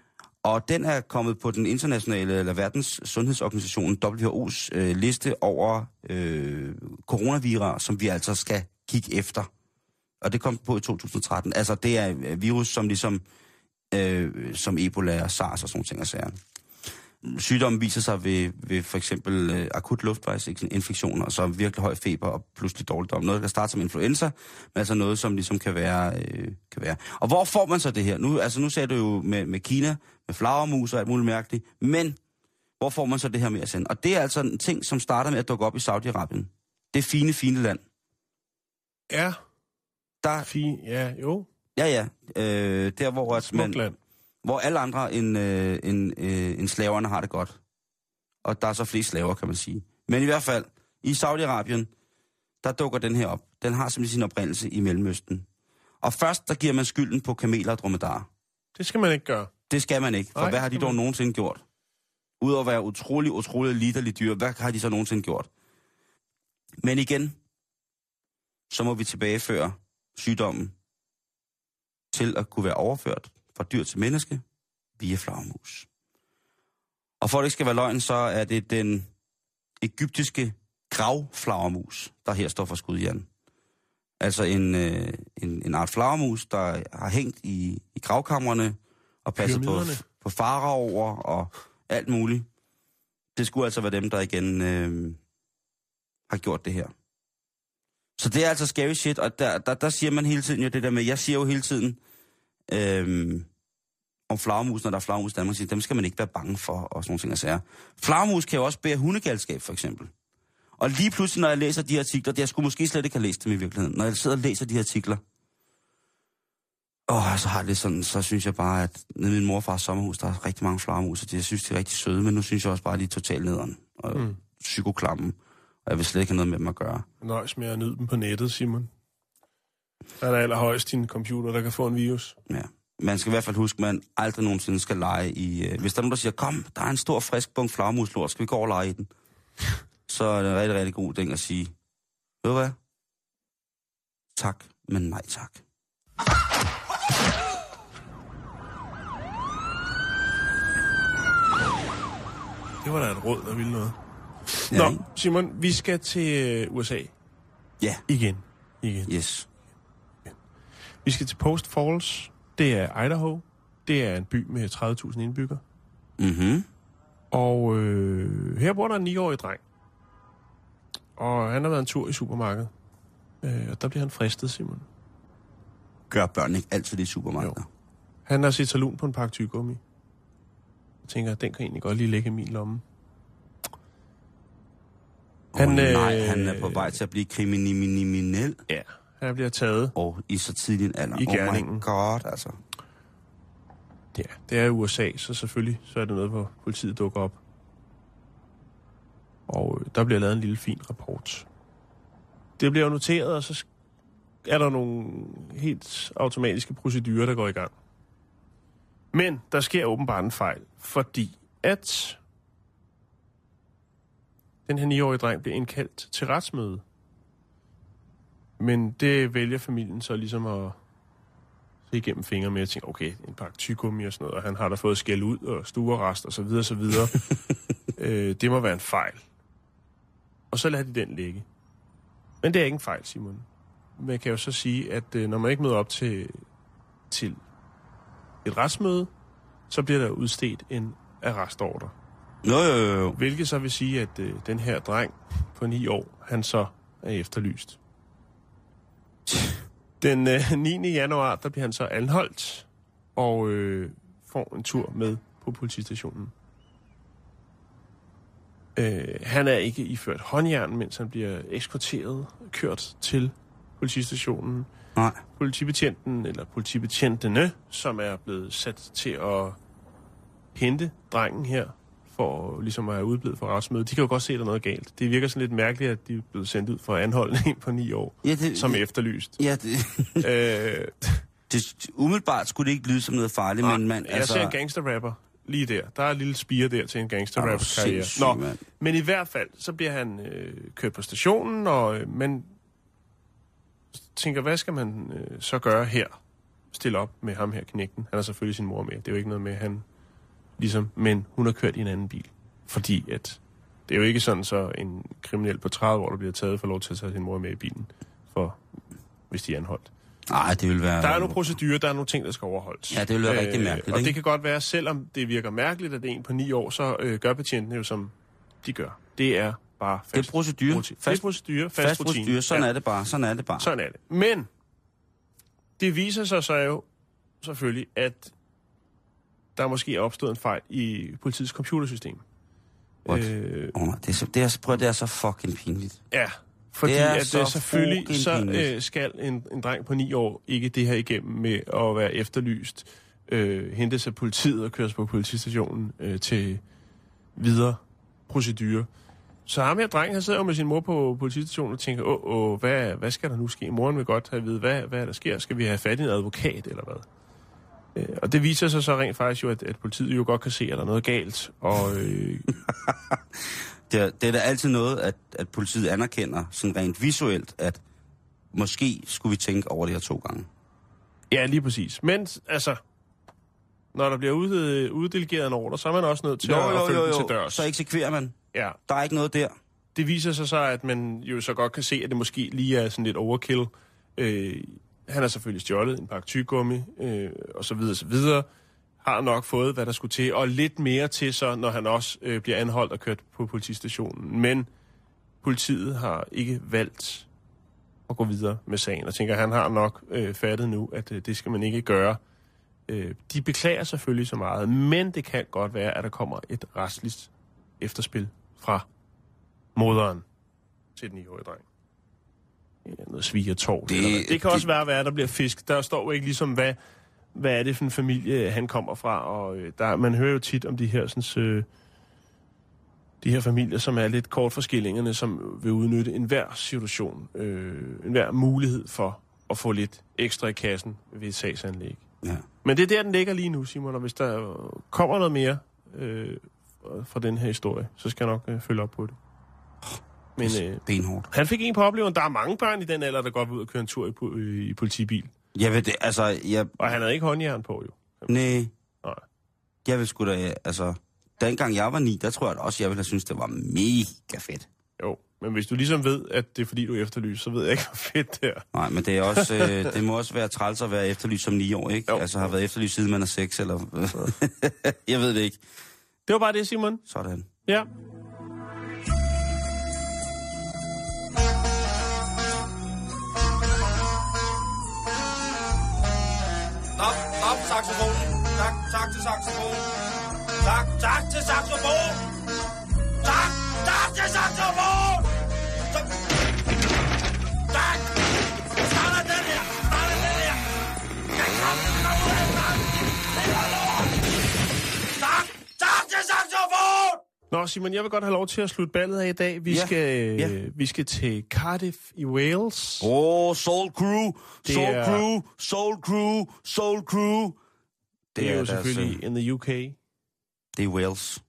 [SPEAKER 5] Og den er kommet på den internationale, eller verdens sundhedsorganisation, WHO's øh, liste over øh, coronavirer, som vi altså skal kigge efter. Og det kom på i 2013. Altså, det er øh, virus, som ligesom, øh, som Ebola og SARS og sådan nogle ting og sager. Sygdommen viser sig ved, ved for eksempel øh, akut luftvejsinfektioner, og så virkelig høj feber og pludselig dårligdom. Noget, der kan starte som influenza, men altså noget, som ligesom kan være... Øh, kan være. Og hvor får man så det her? Nu, altså, nu sagde du jo med, med Kina, med flagermus og alt muligt mærkeligt, men hvor får man så det her med at sende? Og det er altså en ting, som starter med at dukke op i Saudi-Arabien. Det fine, fine land.
[SPEAKER 4] Ja,
[SPEAKER 5] der,
[SPEAKER 4] fint. Ja, jo.
[SPEAKER 5] ja, ja. Øh, der, hvor, at man,
[SPEAKER 4] land.
[SPEAKER 5] hvor alle andre end, øh, end, øh, end slaverne har det godt. Og der er så flere slaver, kan man sige. Men i hvert fald, i Saudi-Arabien, der dukker den her op. Den har simpelthen sin oprindelse i Mellemøsten. Og først, der giver man skylden på kameler og dromedarer.
[SPEAKER 4] Det skal man ikke gøre.
[SPEAKER 5] Det skal man ikke, for
[SPEAKER 4] Nej,
[SPEAKER 5] hvad har de dog
[SPEAKER 4] man-
[SPEAKER 5] nogensinde gjort? Udover at være utrolig, utrolig liderlige dyr, hvad har de så nogensinde gjort? Men igen, så må vi tilbageføre sygdommen til at kunne være overført fra dyr til menneske via flagermus. Og for at det ikke skal være løgn, så er det den egyptiske gravflagermus, der her står for skud, Jan. Altså en, øh, en, en art flagermus, der har hængt i, i gravkamrene og passet på, på faraover og alt muligt. Det skulle altså være dem, der igen øh, har gjort det her. Så det er altså scary shit, og der, der, der siger man hele tiden jo det der med, jeg siger jo hele tiden øhm, om flagermus, når der er flagermus i Danmark, siger, dem skal man ikke være bange for, og sådan nogle ting sager. Flagermus kan jo også bære hundegalskab, for eksempel. Og lige pludselig, når jeg læser de artikler, det jeg skulle måske slet ikke have læst dem i virkeligheden, når jeg sidder og læser de artikler, åh, så har det sådan, så synes jeg bare, at nede i min morfars sommerhus, der er rigtig mange flagermus, og det, jeg synes, de er rigtig søde, men nu synes jeg også bare, at de er totalt nederen og mm. psykoklammen, og jeg vil slet ikke have noget med dem at gøre.
[SPEAKER 4] Nøjes med at nyde dem på nettet, Simon. Der er der allerhøjst din computer, der kan få en virus.
[SPEAKER 5] Ja. Man skal i hvert fald huske, at man aldrig nogensinde skal lege i... Øh, hvis der er nogen, der siger, kom, der er en stor frisk bunk flagmuslort, skal vi gå og lege i den? Så er det en rigtig, rigtig god ting at sige, ved du hvad? Tak, men nej tak.
[SPEAKER 4] Det var da et råd, der ville noget.
[SPEAKER 5] Ja,
[SPEAKER 4] Nå,
[SPEAKER 5] ikke?
[SPEAKER 4] Simon, vi skal til øh, USA
[SPEAKER 5] Ja,
[SPEAKER 4] igen. igen.
[SPEAKER 5] yes.
[SPEAKER 4] Vi skal til Post Falls. Det er Idaho. Det er en by med 30.000 indbyggere.
[SPEAKER 5] Mhm.
[SPEAKER 4] Og øh, her bor der en 9-årig dreng. Og han har været en tur i supermarkedet. Øh, og der bliver han fristet, Simon.
[SPEAKER 5] Gør børn ikke altid i supermarkeder?
[SPEAKER 4] Han har set salun på en pakke tyggegummi. Jeg tænker, den kan egentlig godt lige ligge i min lomme.
[SPEAKER 5] Han, oh, nej,
[SPEAKER 4] øh,
[SPEAKER 5] han er på vej til at blive kriminel
[SPEAKER 4] Ja, han bliver taget.
[SPEAKER 5] og i så tidlig en alder.
[SPEAKER 4] I
[SPEAKER 5] oh
[SPEAKER 4] gerningen.
[SPEAKER 5] my god, altså.
[SPEAKER 4] Ja, det er i USA, så selvfølgelig så er det noget, hvor politiet dukker op. Og øh, der bliver lavet en lille fin rapport. Det bliver jo noteret, og så er der nogle helt automatiske procedurer, der går i gang. Men der sker åbenbart en fejl, fordi at den her 9-årige dreng bliver indkaldt til retsmøde. Men det vælger familien så ligesom at se igennem fingre med og tænke, okay, en pakke tyggegummi og sådan noget, og han har da fået skæld ud og stuerrest og så videre, så videre. øh, det må være en fejl. Og så lader de den ligge. Men det er ikke en fejl, Simon. Man kan jo så sige, at øh, når man ikke møder op til, til et retsmøde, så bliver der udstedt en arrestordre.
[SPEAKER 5] Jo, jo, jo.
[SPEAKER 4] Hvilket så vil sige, at øh, den her dreng på 9 år, han så er efterlyst. Den øh, 9. januar, der bliver han så anholdt og øh, får en tur med på politistationen. Øh, han er ikke iført håndjern, mens han bliver eskorteret og kørt til politistationen.
[SPEAKER 5] Nej.
[SPEAKER 4] Politibetjenten, eller politibetjentene, som er blevet sat til at hente drengen her, for ligesom at have udblevet fra retsmødet. De kan jo godt se, at der er noget galt. Det virker sådan lidt mærkeligt, at de er blevet sendt ud for anholdning på ni år,
[SPEAKER 5] Ja, det,
[SPEAKER 4] som er efterlyst.
[SPEAKER 5] Ja, det,
[SPEAKER 4] øh,
[SPEAKER 5] det, umiddelbart skulle det ikke lyde som noget farligt, men man,
[SPEAKER 4] jeg
[SPEAKER 5] altså...
[SPEAKER 4] ser en gangsterrapper lige der. Der er en lille spire der til en
[SPEAKER 5] Er
[SPEAKER 4] gangsterrapper-karriere. Nå, men i hvert fald, så bliver han øh, kørt på stationen, og øh, man tænker, hvad skal man øh, så gøre her? Stille op med ham her, knægten. Han har selvfølgelig sin mor med. Det er jo ikke noget med, han ligesom, men hun har kørt i en anden bil. Fordi at det er jo ikke sådan, så en kriminel på 30 år, der bliver taget, får lov til at tage sin mor med i bilen, for, hvis de er anholdt.
[SPEAKER 5] Nej, det vil være...
[SPEAKER 4] Der er nogle procedurer, der er nogle ting, der skal overholdes.
[SPEAKER 5] Ja, det vil være rigtig mærkeligt,
[SPEAKER 4] Og
[SPEAKER 5] ikke?
[SPEAKER 4] det kan godt være, selvom det virker mærkeligt, at det er en på ni år, så øh, gør betjentene jo, som de gør. Det er bare fast.
[SPEAKER 5] Det er procedure.
[SPEAKER 4] rutine. Det er procedure, fast,
[SPEAKER 5] Fast
[SPEAKER 4] rutine.
[SPEAKER 5] procedure, sådan er det bare, sådan er det bare.
[SPEAKER 4] Sådan er det. Men det viser sig så jo selvfølgelig, at der måske er opstået en fejl i politiets computersystem.
[SPEAKER 5] What?
[SPEAKER 4] Øh,
[SPEAKER 5] Oh, det, er, så- det, er, prøv, det er så fucking pinligt.
[SPEAKER 4] Ja, fordi
[SPEAKER 5] Det er
[SPEAKER 4] at
[SPEAKER 5] så
[SPEAKER 4] så selvfølgelig så øh, skal en, en dreng på ni år ikke det her igennem med at være efterlyst, øh, hentes af politiet og køres på politistationen øh, til videre procedurer. Så ham her dreng, han sidder jo med sin mor på politistationen og tænker, åh, åh hvad, hvad skal der nu ske? Moren vil godt have at vide, hvad, hvad der sker. Skal vi have fat i en advokat, eller hvad? Øh, og det viser sig så rent faktisk jo, at, at politiet jo godt kan se, at der er noget galt. Og øh,
[SPEAKER 5] Det er, det er da altid noget, at, at politiet anerkender sådan rent visuelt, at måske skulle vi tænke over det her to gange.
[SPEAKER 4] Ja, lige præcis. Men altså, når der bliver ud, uddelegeret en ordre, så er man også nødt til
[SPEAKER 5] Jo,
[SPEAKER 4] at
[SPEAKER 5] jo,
[SPEAKER 4] følge
[SPEAKER 5] jo,
[SPEAKER 4] den til
[SPEAKER 5] jo.
[SPEAKER 4] dørs.
[SPEAKER 5] Så eksekverer man.
[SPEAKER 4] Ja,
[SPEAKER 5] Der er ikke noget der.
[SPEAKER 4] det viser sig så, at man jo så godt kan se, at det måske lige er sådan lidt overkill. Øh, han har selvfølgelig stjålet en pakke tyggegummi, øh, og så videre, så videre. Har nok fået, hvad der skulle til, og lidt mere til så, når han også øh, bliver anholdt og kørt på politistationen. Men politiet har ikke valgt at gå videre med sagen, og tænker, at han har nok øh, fattet nu, at øh, det skal man ikke gøre. Øh, de beklager selvfølgelig så meget, men det kan godt være, at der kommer et restligt efterspil fra moderen til den 9-årige dreng. Noget svigertår. Det,
[SPEAKER 5] Det-
[SPEAKER 4] det kan
[SPEAKER 5] det-
[SPEAKER 4] også være, hvad der bliver fisk. Der står jo ikke ligesom, hvad, hvad er det for en familie, han kommer fra. Og øh, der, man hører jo tit om de her, sådan, øh, de her familier, som er lidt kort for skillingerne, som vil udnytte enhver situation, øh, enhver mulighed for at få lidt ekstra i kassen ved et sagsanlæg.
[SPEAKER 5] Ja.
[SPEAKER 4] Men det er der, den ligger lige nu, Simon, og hvis der kommer noget mere øh, fra den her historie, så skal jeg nok øh, følge op på det. Men øh,
[SPEAKER 5] Benhårdt.
[SPEAKER 4] han fik en på oplevelsen. Der er mange børn i den alder, der godt vil ud og køre en tur i, i politibil.
[SPEAKER 5] Jeg ved det, altså, jeg,
[SPEAKER 4] Og han havde ikke håndjern på, jo.
[SPEAKER 5] nej,
[SPEAKER 4] Nej.
[SPEAKER 5] jeg vil sgu da, altså, dengang jeg var ni, der tror jeg da også, jeg ville have synes det var mega fedt.
[SPEAKER 4] Jo, men hvis du ligesom ved, at det er fordi, du er efterlyst, så ved jeg ikke, hvor fedt det er.
[SPEAKER 5] Nej, men det, er også, øh, det må også være træls at være efterlyst som ni år, ikke?
[SPEAKER 4] Jo.
[SPEAKER 5] Altså har været efterlyst siden man er seks, eller... jeg ved det ikke.
[SPEAKER 4] Det var bare det, Simon.
[SPEAKER 5] Sådan.
[SPEAKER 4] Ja.
[SPEAKER 6] Tak, tak til saxofonen. Tak, tak til saxofonen. Tak, tak til saxofonen. Så- Tak. Starter den her. Starter den her. Ud af er. Tak, tak til saxofonen.
[SPEAKER 4] Nå, Simon, jeg vil godt have lov til at slutte ballet af i dag. Vi,
[SPEAKER 5] Ja.
[SPEAKER 4] skal,
[SPEAKER 5] Ja.
[SPEAKER 4] vi skal til Cardiff i Wales.
[SPEAKER 5] Åh, oh, Soul Crew,
[SPEAKER 4] Det
[SPEAKER 5] Soul
[SPEAKER 4] er-
[SPEAKER 5] Crew, Soul Crew, Soul Crew.
[SPEAKER 4] Det er jo
[SPEAKER 5] deres,
[SPEAKER 4] selvfølgelig
[SPEAKER 5] øh,
[SPEAKER 4] in the UK.
[SPEAKER 5] Det er Wales.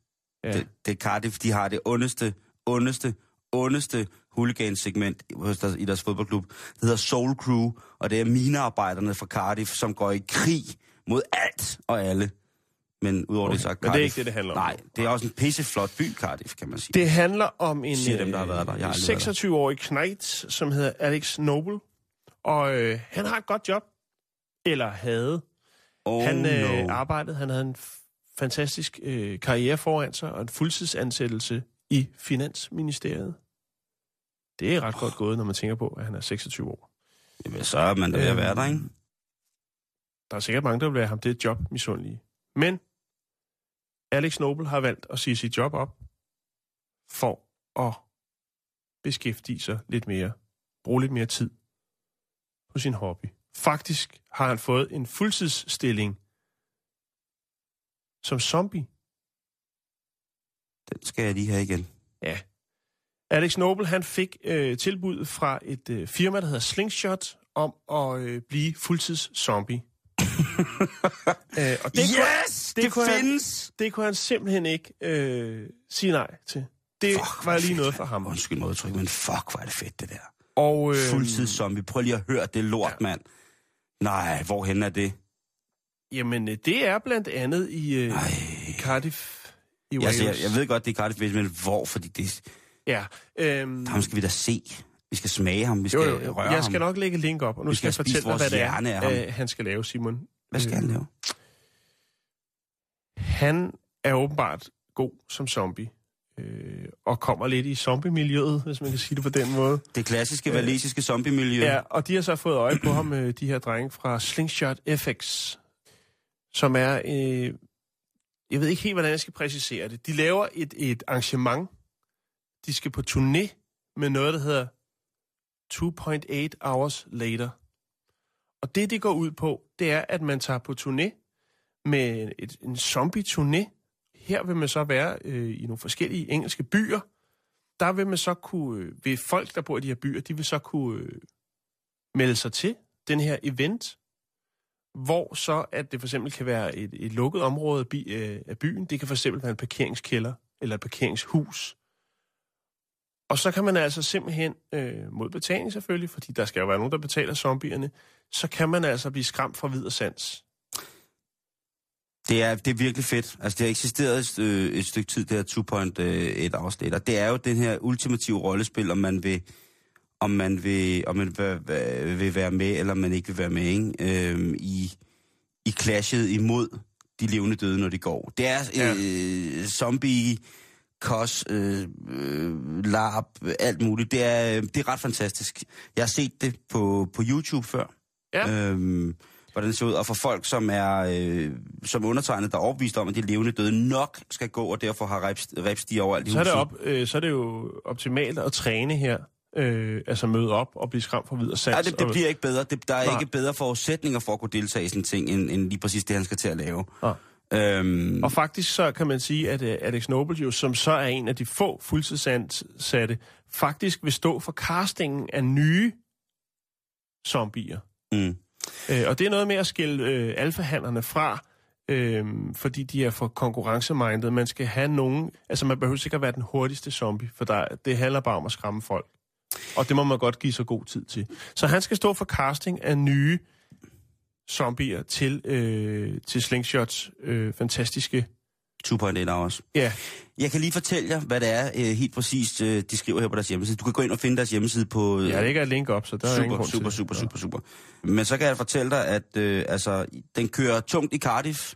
[SPEAKER 4] Ja.
[SPEAKER 5] Det, det er Cardiff, de har det ondeste, ondeste, ondeste huligansegment deres, i deres fodboldklub. Det hedder Soul Crew, og det er minearbejderne fra Cardiff, som går i krig mod alt og alle. Men udover okay. det så er
[SPEAKER 4] men det er
[SPEAKER 5] Cardiff...
[SPEAKER 4] ikke det, det handler om.
[SPEAKER 5] Nej, det er også en pisseflot by, Cardiff, kan man sige.
[SPEAKER 4] Det handler om en
[SPEAKER 5] Siger dem, der har været der. Jeg har aldrig været der.
[SPEAKER 4] 26-årig knight, som hedder Alex Noble. Og øh, han har et godt job. Eller havde.
[SPEAKER 5] Oh,
[SPEAKER 4] Han øh,
[SPEAKER 5] no.
[SPEAKER 4] arbejdede, han havde en fantastisk øh, karriere foran sig, og en fuldtidsansættelse i Finansministeriet. Det er ret godt gået, når man tænker på, at han er 26 år.
[SPEAKER 5] Jamen, så er man da ved at være der, ikke?
[SPEAKER 4] Der er sikkert mange, der vil være ham det job misundelige. Men Alex Noble har valgt at sige sit job op for at beskæftige sig lidt mere, bruge lidt mere tid på sin hobby. Faktisk har han fået en fuldtidsstilling som zombie.
[SPEAKER 5] Den skal jeg lige have igen.
[SPEAKER 4] Ja. Alex Noble, han fik øh, tilbud fra et øh, firma, der hedder Slingshot, om at øh, blive fuldtids-zombie. øh, og det kunne,
[SPEAKER 5] yes!
[SPEAKER 4] det
[SPEAKER 5] Det,
[SPEAKER 4] kunne han-
[SPEAKER 5] findes!
[SPEAKER 4] det kunne han simpelthen ikke øh, sige nej til. Det
[SPEAKER 5] Fuck,
[SPEAKER 4] var lige
[SPEAKER 5] fedt,
[SPEAKER 4] noget for ham.
[SPEAKER 5] Undskyld mig udtryk, men fuck, hvor er det fedt, det der.
[SPEAKER 4] Og, øh,
[SPEAKER 5] Fuldtidszombie. Prøv lige at høre det lort, ja. mand. Nej, hvorhen er det?
[SPEAKER 4] Jamen, øh, det er blandt andet i, øh, i Cardiff i
[SPEAKER 5] Jeg,
[SPEAKER 4] Wales.
[SPEAKER 5] jeg, jeg ved godt, det er Cardiff men hvor? Fordi det,
[SPEAKER 4] Ja, øhm,
[SPEAKER 5] ham skal vi da se. Vi skal smage ham, vi skal
[SPEAKER 4] jo, jo,
[SPEAKER 5] røre
[SPEAKER 4] jeg skal
[SPEAKER 5] ham.
[SPEAKER 4] nok lægge link op, og nu
[SPEAKER 5] Vi
[SPEAKER 4] skal jeg
[SPEAKER 5] skal spise
[SPEAKER 4] fortælle dig, hvad det er,
[SPEAKER 5] ham.
[SPEAKER 4] øh, han skal lave, Simon.
[SPEAKER 5] Hvad skal han
[SPEAKER 4] Øh,
[SPEAKER 5] lave?
[SPEAKER 4] Han er åbenbart god som zombie, øh, og kommer lidt i zombie-miljøet, hvis man kan sige det på den måde.
[SPEAKER 5] Det klassiske valesiske zombie-miljø.
[SPEAKER 4] Ja, og de har så fået øje på ham, øh, de her drenge fra Slingshot FX, som er, øh, jeg ved ikke helt, hvordan jeg skal præcisere det. De laver et, et arrangement. De skal på turné med noget, der hedder 2.8 Hours Later. Og det, det går ud på, det er, at man tager på turné med et, en zombie-turné. Her vil man så være øh, i nogle forskellige engelske byer. Der vil man så kunne, øh, ved folk, der bor i de her byer, de vil så kunne øh, melde sig til den her event, hvor så, at det for eksempel kan være et, et lukket område af, by, øh, af byen. Det kan for eksempel være en parkeringskælder eller et parkeringshus. Og så kan man altså simpelthen, øh, mod betaling selvfølgelig, fordi der skal jo være nogen, der betaler zombierne, så kan man altså blive skræmt fra vid og sans.
[SPEAKER 5] Det er, det er virkelig fedt. Altså, det har eksisteret et, øh, et stykke tid, det her 2.1 afsnit, og det er jo den her ultimative rollespil, om man vil, om man vil, om man vil, vil, være med, eller om man ikke vil være med, ikke? Øhm, i, i clashet imod de levende døde, når de går. Det er øh, zombie kos, øh, øh, larp, øh, alt muligt. Det er, det er ret fantastisk. Jeg har set det på, på YouTube før.
[SPEAKER 4] Ja.
[SPEAKER 5] Øhm, hvordan det ser ud. Og for folk, som er øh, som undertegnet, der er overbevist om, at de levende døde nok skal gå, og derfor har reps- repstiger overalt i
[SPEAKER 4] Så er, det op, øh, så er det jo optimalt at træne her. Øh, altså møde op og blive skræmt for videre sans.
[SPEAKER 5] Nej, det, det bliver ikke bedre. Det, der er
[SPEAKER 4] Nej.
[SPEAKER 5] ikke bedre forudsætninger for at kunne deltage i sådan en ting, end, end lige præcis det, han skal til at lave.
[SPEAKER 4] Nej.
[SPEAKER 5] Øhm,
[SPEAKER 4] Og faktisk så kan man sige, at uh, Alex Noble jo, som så er en af de få fuldtidsansatte, faktisk vil stå for castingen af nye zombier.
[SPEAKER 5] mm.
[SPEAKER 4] Øh, og det er noget med at skille øh, alfahannerne fra, øh, fordi de er for konkurrencemindet. Man skal have nogen... Altså, man behøver sikkert være den hurtigste zombie, for der, det handler bare om at skræmme folk. Og det må man godt give så god tid til. Så han skal stå for casting af nye zombier til, øh, til Slingshots øh, fantastiske...
[SPEAKER 5] 2.8 hours.
[SPEAKER 4] Ja,
[SPEAKER 5] Jeg kan lige fortælle jer, hvad det er øh, helt præcist, øh, de skriver her på deres hjemmeside. Du kan gå ind og finde deres hjemmeside på... Øh,
[SPEAKER 4] jeg lægger et link op, så der er ingen
[SPEAKER 5] super, super, super, super, super. Men så kan jeg fortælle dig, at øh, altså, den kører tungt i Cardiff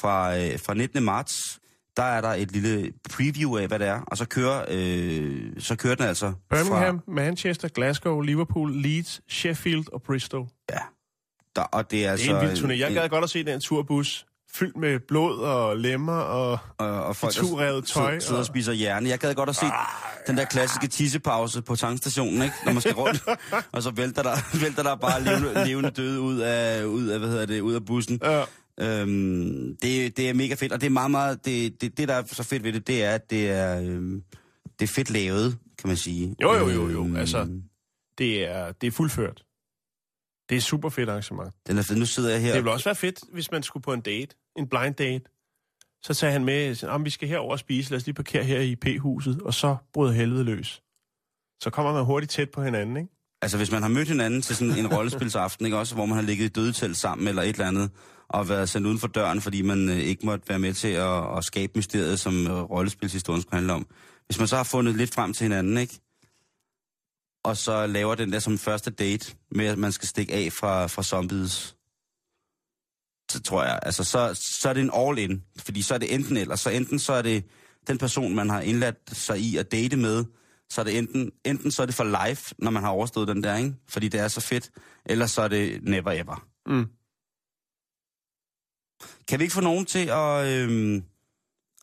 [SPEAKER 5] fra, øh, fra 19. marts. Der er der et lille preview af, hvad det er, og så kører, øh, så kører den altså
[SPEAKER 4] Birmingham,
[SPEAKER 5] fra...
[SPEAKER 4] Manchester, Glasgow, Liverpool, Leeds, Sheffield og Bristol.
[SPEAKER 5] Ja, der, og det er
[SPEAKER 4] Det
[SPEAKER 5] altså...
[SPEAKER 4] er en vild turné. Jeg
[SPEAKER 5] en-
[SPEAKER 4] gad godt at se den turbus fyldt med blod og lemmer og...
[SPEAKER 5] og, og folk,
[SPEAKER 4] tøj
[SPEAKER 5] sidder, sidder og
[SPEAKER 4] og-
[SPEAKER 5] spiser hjerne. Jeg gad godt at se den der klassiske tissepause på tankstationen, ikke? Når man skal rundt, og så vælter der, vælter der bare levende, levende døde ud af, ud af, hvad hedder det, ud af bussen.
[SPEAKER 4] Ja.
[SPEAKER 5] Øhm, det, det er mega fedt, og det er meget, meget, det, det, det der er så fedt ved det, det er, at det er, øhm, det er fedt lavet, kan man sige.
[SPEAKER 4] Jo, jo, jo, jo.
[SPEAKER 5] Øhm,
[SPEAKER 4] Altså, Det er, det er fuldført. Det er super fedt arrangement.
[SPEAKER 5] Den er fed. Nu sidder jeg her.
[SPEAKER 4] Det ville også være fedt, hvis man skulle på en date. En blind date. Så tager han med, at vi skal herover og spise, lad os lige parkere her i P-huset, og så bryder helvede løs. Så kommer man hurtigt tæt på hinanden, ikke?
[SPEAKER 5] Altså, hvis man har mødt hinanden til sådan en rollespilsaften, ikke også, hvor man har ligget i dødetelt sammen eller et eller andet, og været sendt uden for døren, fordi man øh, ikke måtte være med til at, at skabe mysteriet, som øh, rollespilshistorien skulle handle om. Hvis man så har fundet lidt frem til hinanden, ikke? Og så laver den der som første date, med at man skal stikke af fra, fra zombies, så tror jeg, altså, så, så er det en all-in. Fordi så er det enten eller. Så enten så er det den person, man har indladt sig i at date med, så er det enten, enten så er det for life, når man har overstået den der, ikke? Fordi det er så fedt. Eller så er det never ever.
[SPEAKER 4] Mm.
[SPEAKER 5] Kan vi ikke få nogen til at... Øhm,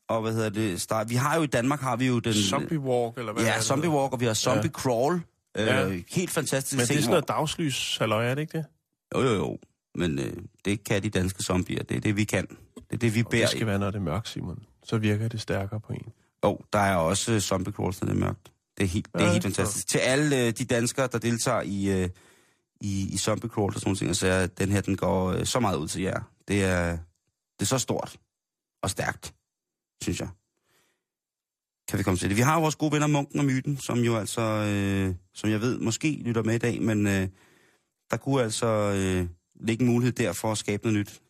[SPEAKER 5] og hvad hedder det? Start? Vi har jo i Danmark, har vi jo den...
[SPEAKER 4] Zombie walk, eller hvad
[SPEAKER 5] Ja,
[SPEAKER 4] det,
[SPEAKER 5] zombie walk, og vi har zombie
[SPEAKER 4] Ja.
[SPEAKER 5] crawl. Øh,
[SPEAKER 4] Ja.
[SPEAKER 5] Helt fantastisk?
[SPEAKER 4] Men det er sådan noget dagslys, halløj, er det ikke det?
[SPEAKER 5] Jo, jo, jo. Men øh, det kan de danske zombier. Det er det, vi kan. Det er det, vi
[SPEAKER 4] Og
[SPEAKER 5] bærer
[SPEAKER 4] det skal være, når det er mørkt, Simon. Så virker det stærkere på en.
[SPEAKER 5] Jo, der er også zombie crawls, når det er mørkt. Det er helt, det er
[SPEAKER 4] Ja,
[SPEAKER 5] helt
[SPEAKER 4] så-
[SPEAKER 5] fantastisk. Til alle uh, de danskere, der deltager i, uh, i, i zombie crawls og sådan nogle ting, så er den her, den går uh, så meget ud til jer. Det er, det er så stort og stærkt, synes jeg. Kan vi komme til det. Vi har vores gode venner Munken og Myten, som jo altså, øh, som jeg ved, måske lytter med i dag, men øh, der kunne altså øh, ligge en mulighed der for at skabe noget nyt.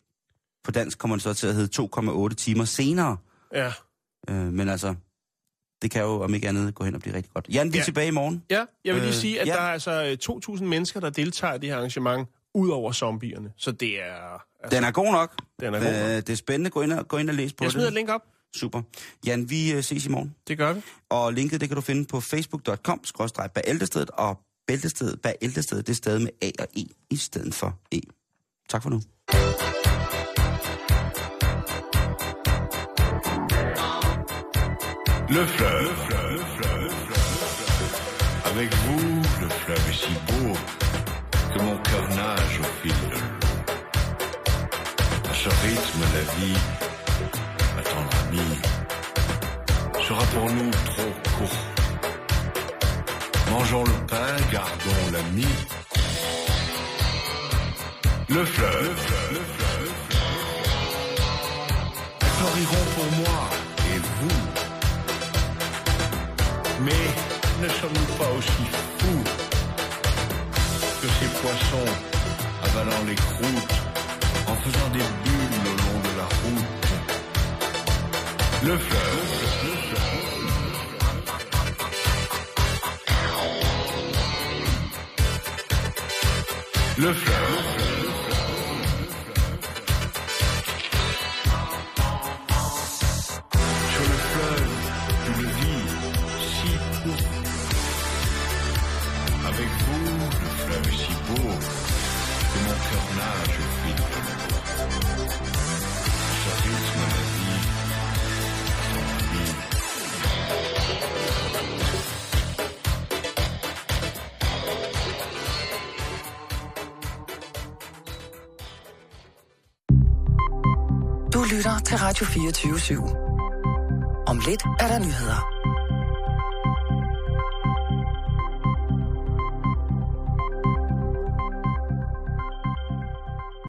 [SPEAKER 5] På dansk kommer det så til at hedde 2,8 timer senere.
[SPEAKER 4] Ja.
[SPEAKER 5] Øh, men altså, det kan jo om ikke andet gå hen og blive rigtig godt. Jan, vi er
[SPEAKER 4] Ja.
[SPEAKER 5] tilbage i morgen.
[SPEAKER 4] Ja, jeg vil lige
[SPEAKER 5] Øh,
[SPEAKER 4] sige, at
[SPEAKER 5] ja.
[SPEAKER 4] der er altså øh, 2.000 mennesker, der deltager i det her arrangement, ud over zombierne. Så det er... Altså,
[SPEAKER 5] Den er god nok.
[SPEAKER 4] den er god.
[SPEAKER 5] Øh, det er spændende. Gå ind og, gå ind og læs på
[SPEAKER 4] Jeg smider
[SPEAKER 5] det.
[SPEAKER 4] link op.
[SPEAKER 5] Super. Jan, vi øh, ses i morgen.
[SPEAKER 4] Det gør vi.
[SPEAKER 5] Og linket, det kan du finde på facebook.com, skrådstræk bæltestedet, og bæltestedet, bæltestedet, det er stadig med A og E i stedet for E. Tak.
[SPEAKER 7] Le fleuve, le fleuve, le fleuve, le fleuve. Avec vous, le fleuve est si beau que mon cœur nage au fil de l'eau. À ce rythme, la vie, ma tendre amie, sera pour nous trop court. Mangeons le pain, gardons l'ami. Le fleuve, le fleuve, pour moi et vous. Mais ne sommes-nous pas aussi fous que ces poissons avalant les croûtes en faisant des bulles au long de la route? Le fleuve, le fleuve. Le fleuve.
[SPEAKER 3] 24 /7. Om lidt er der nyheder.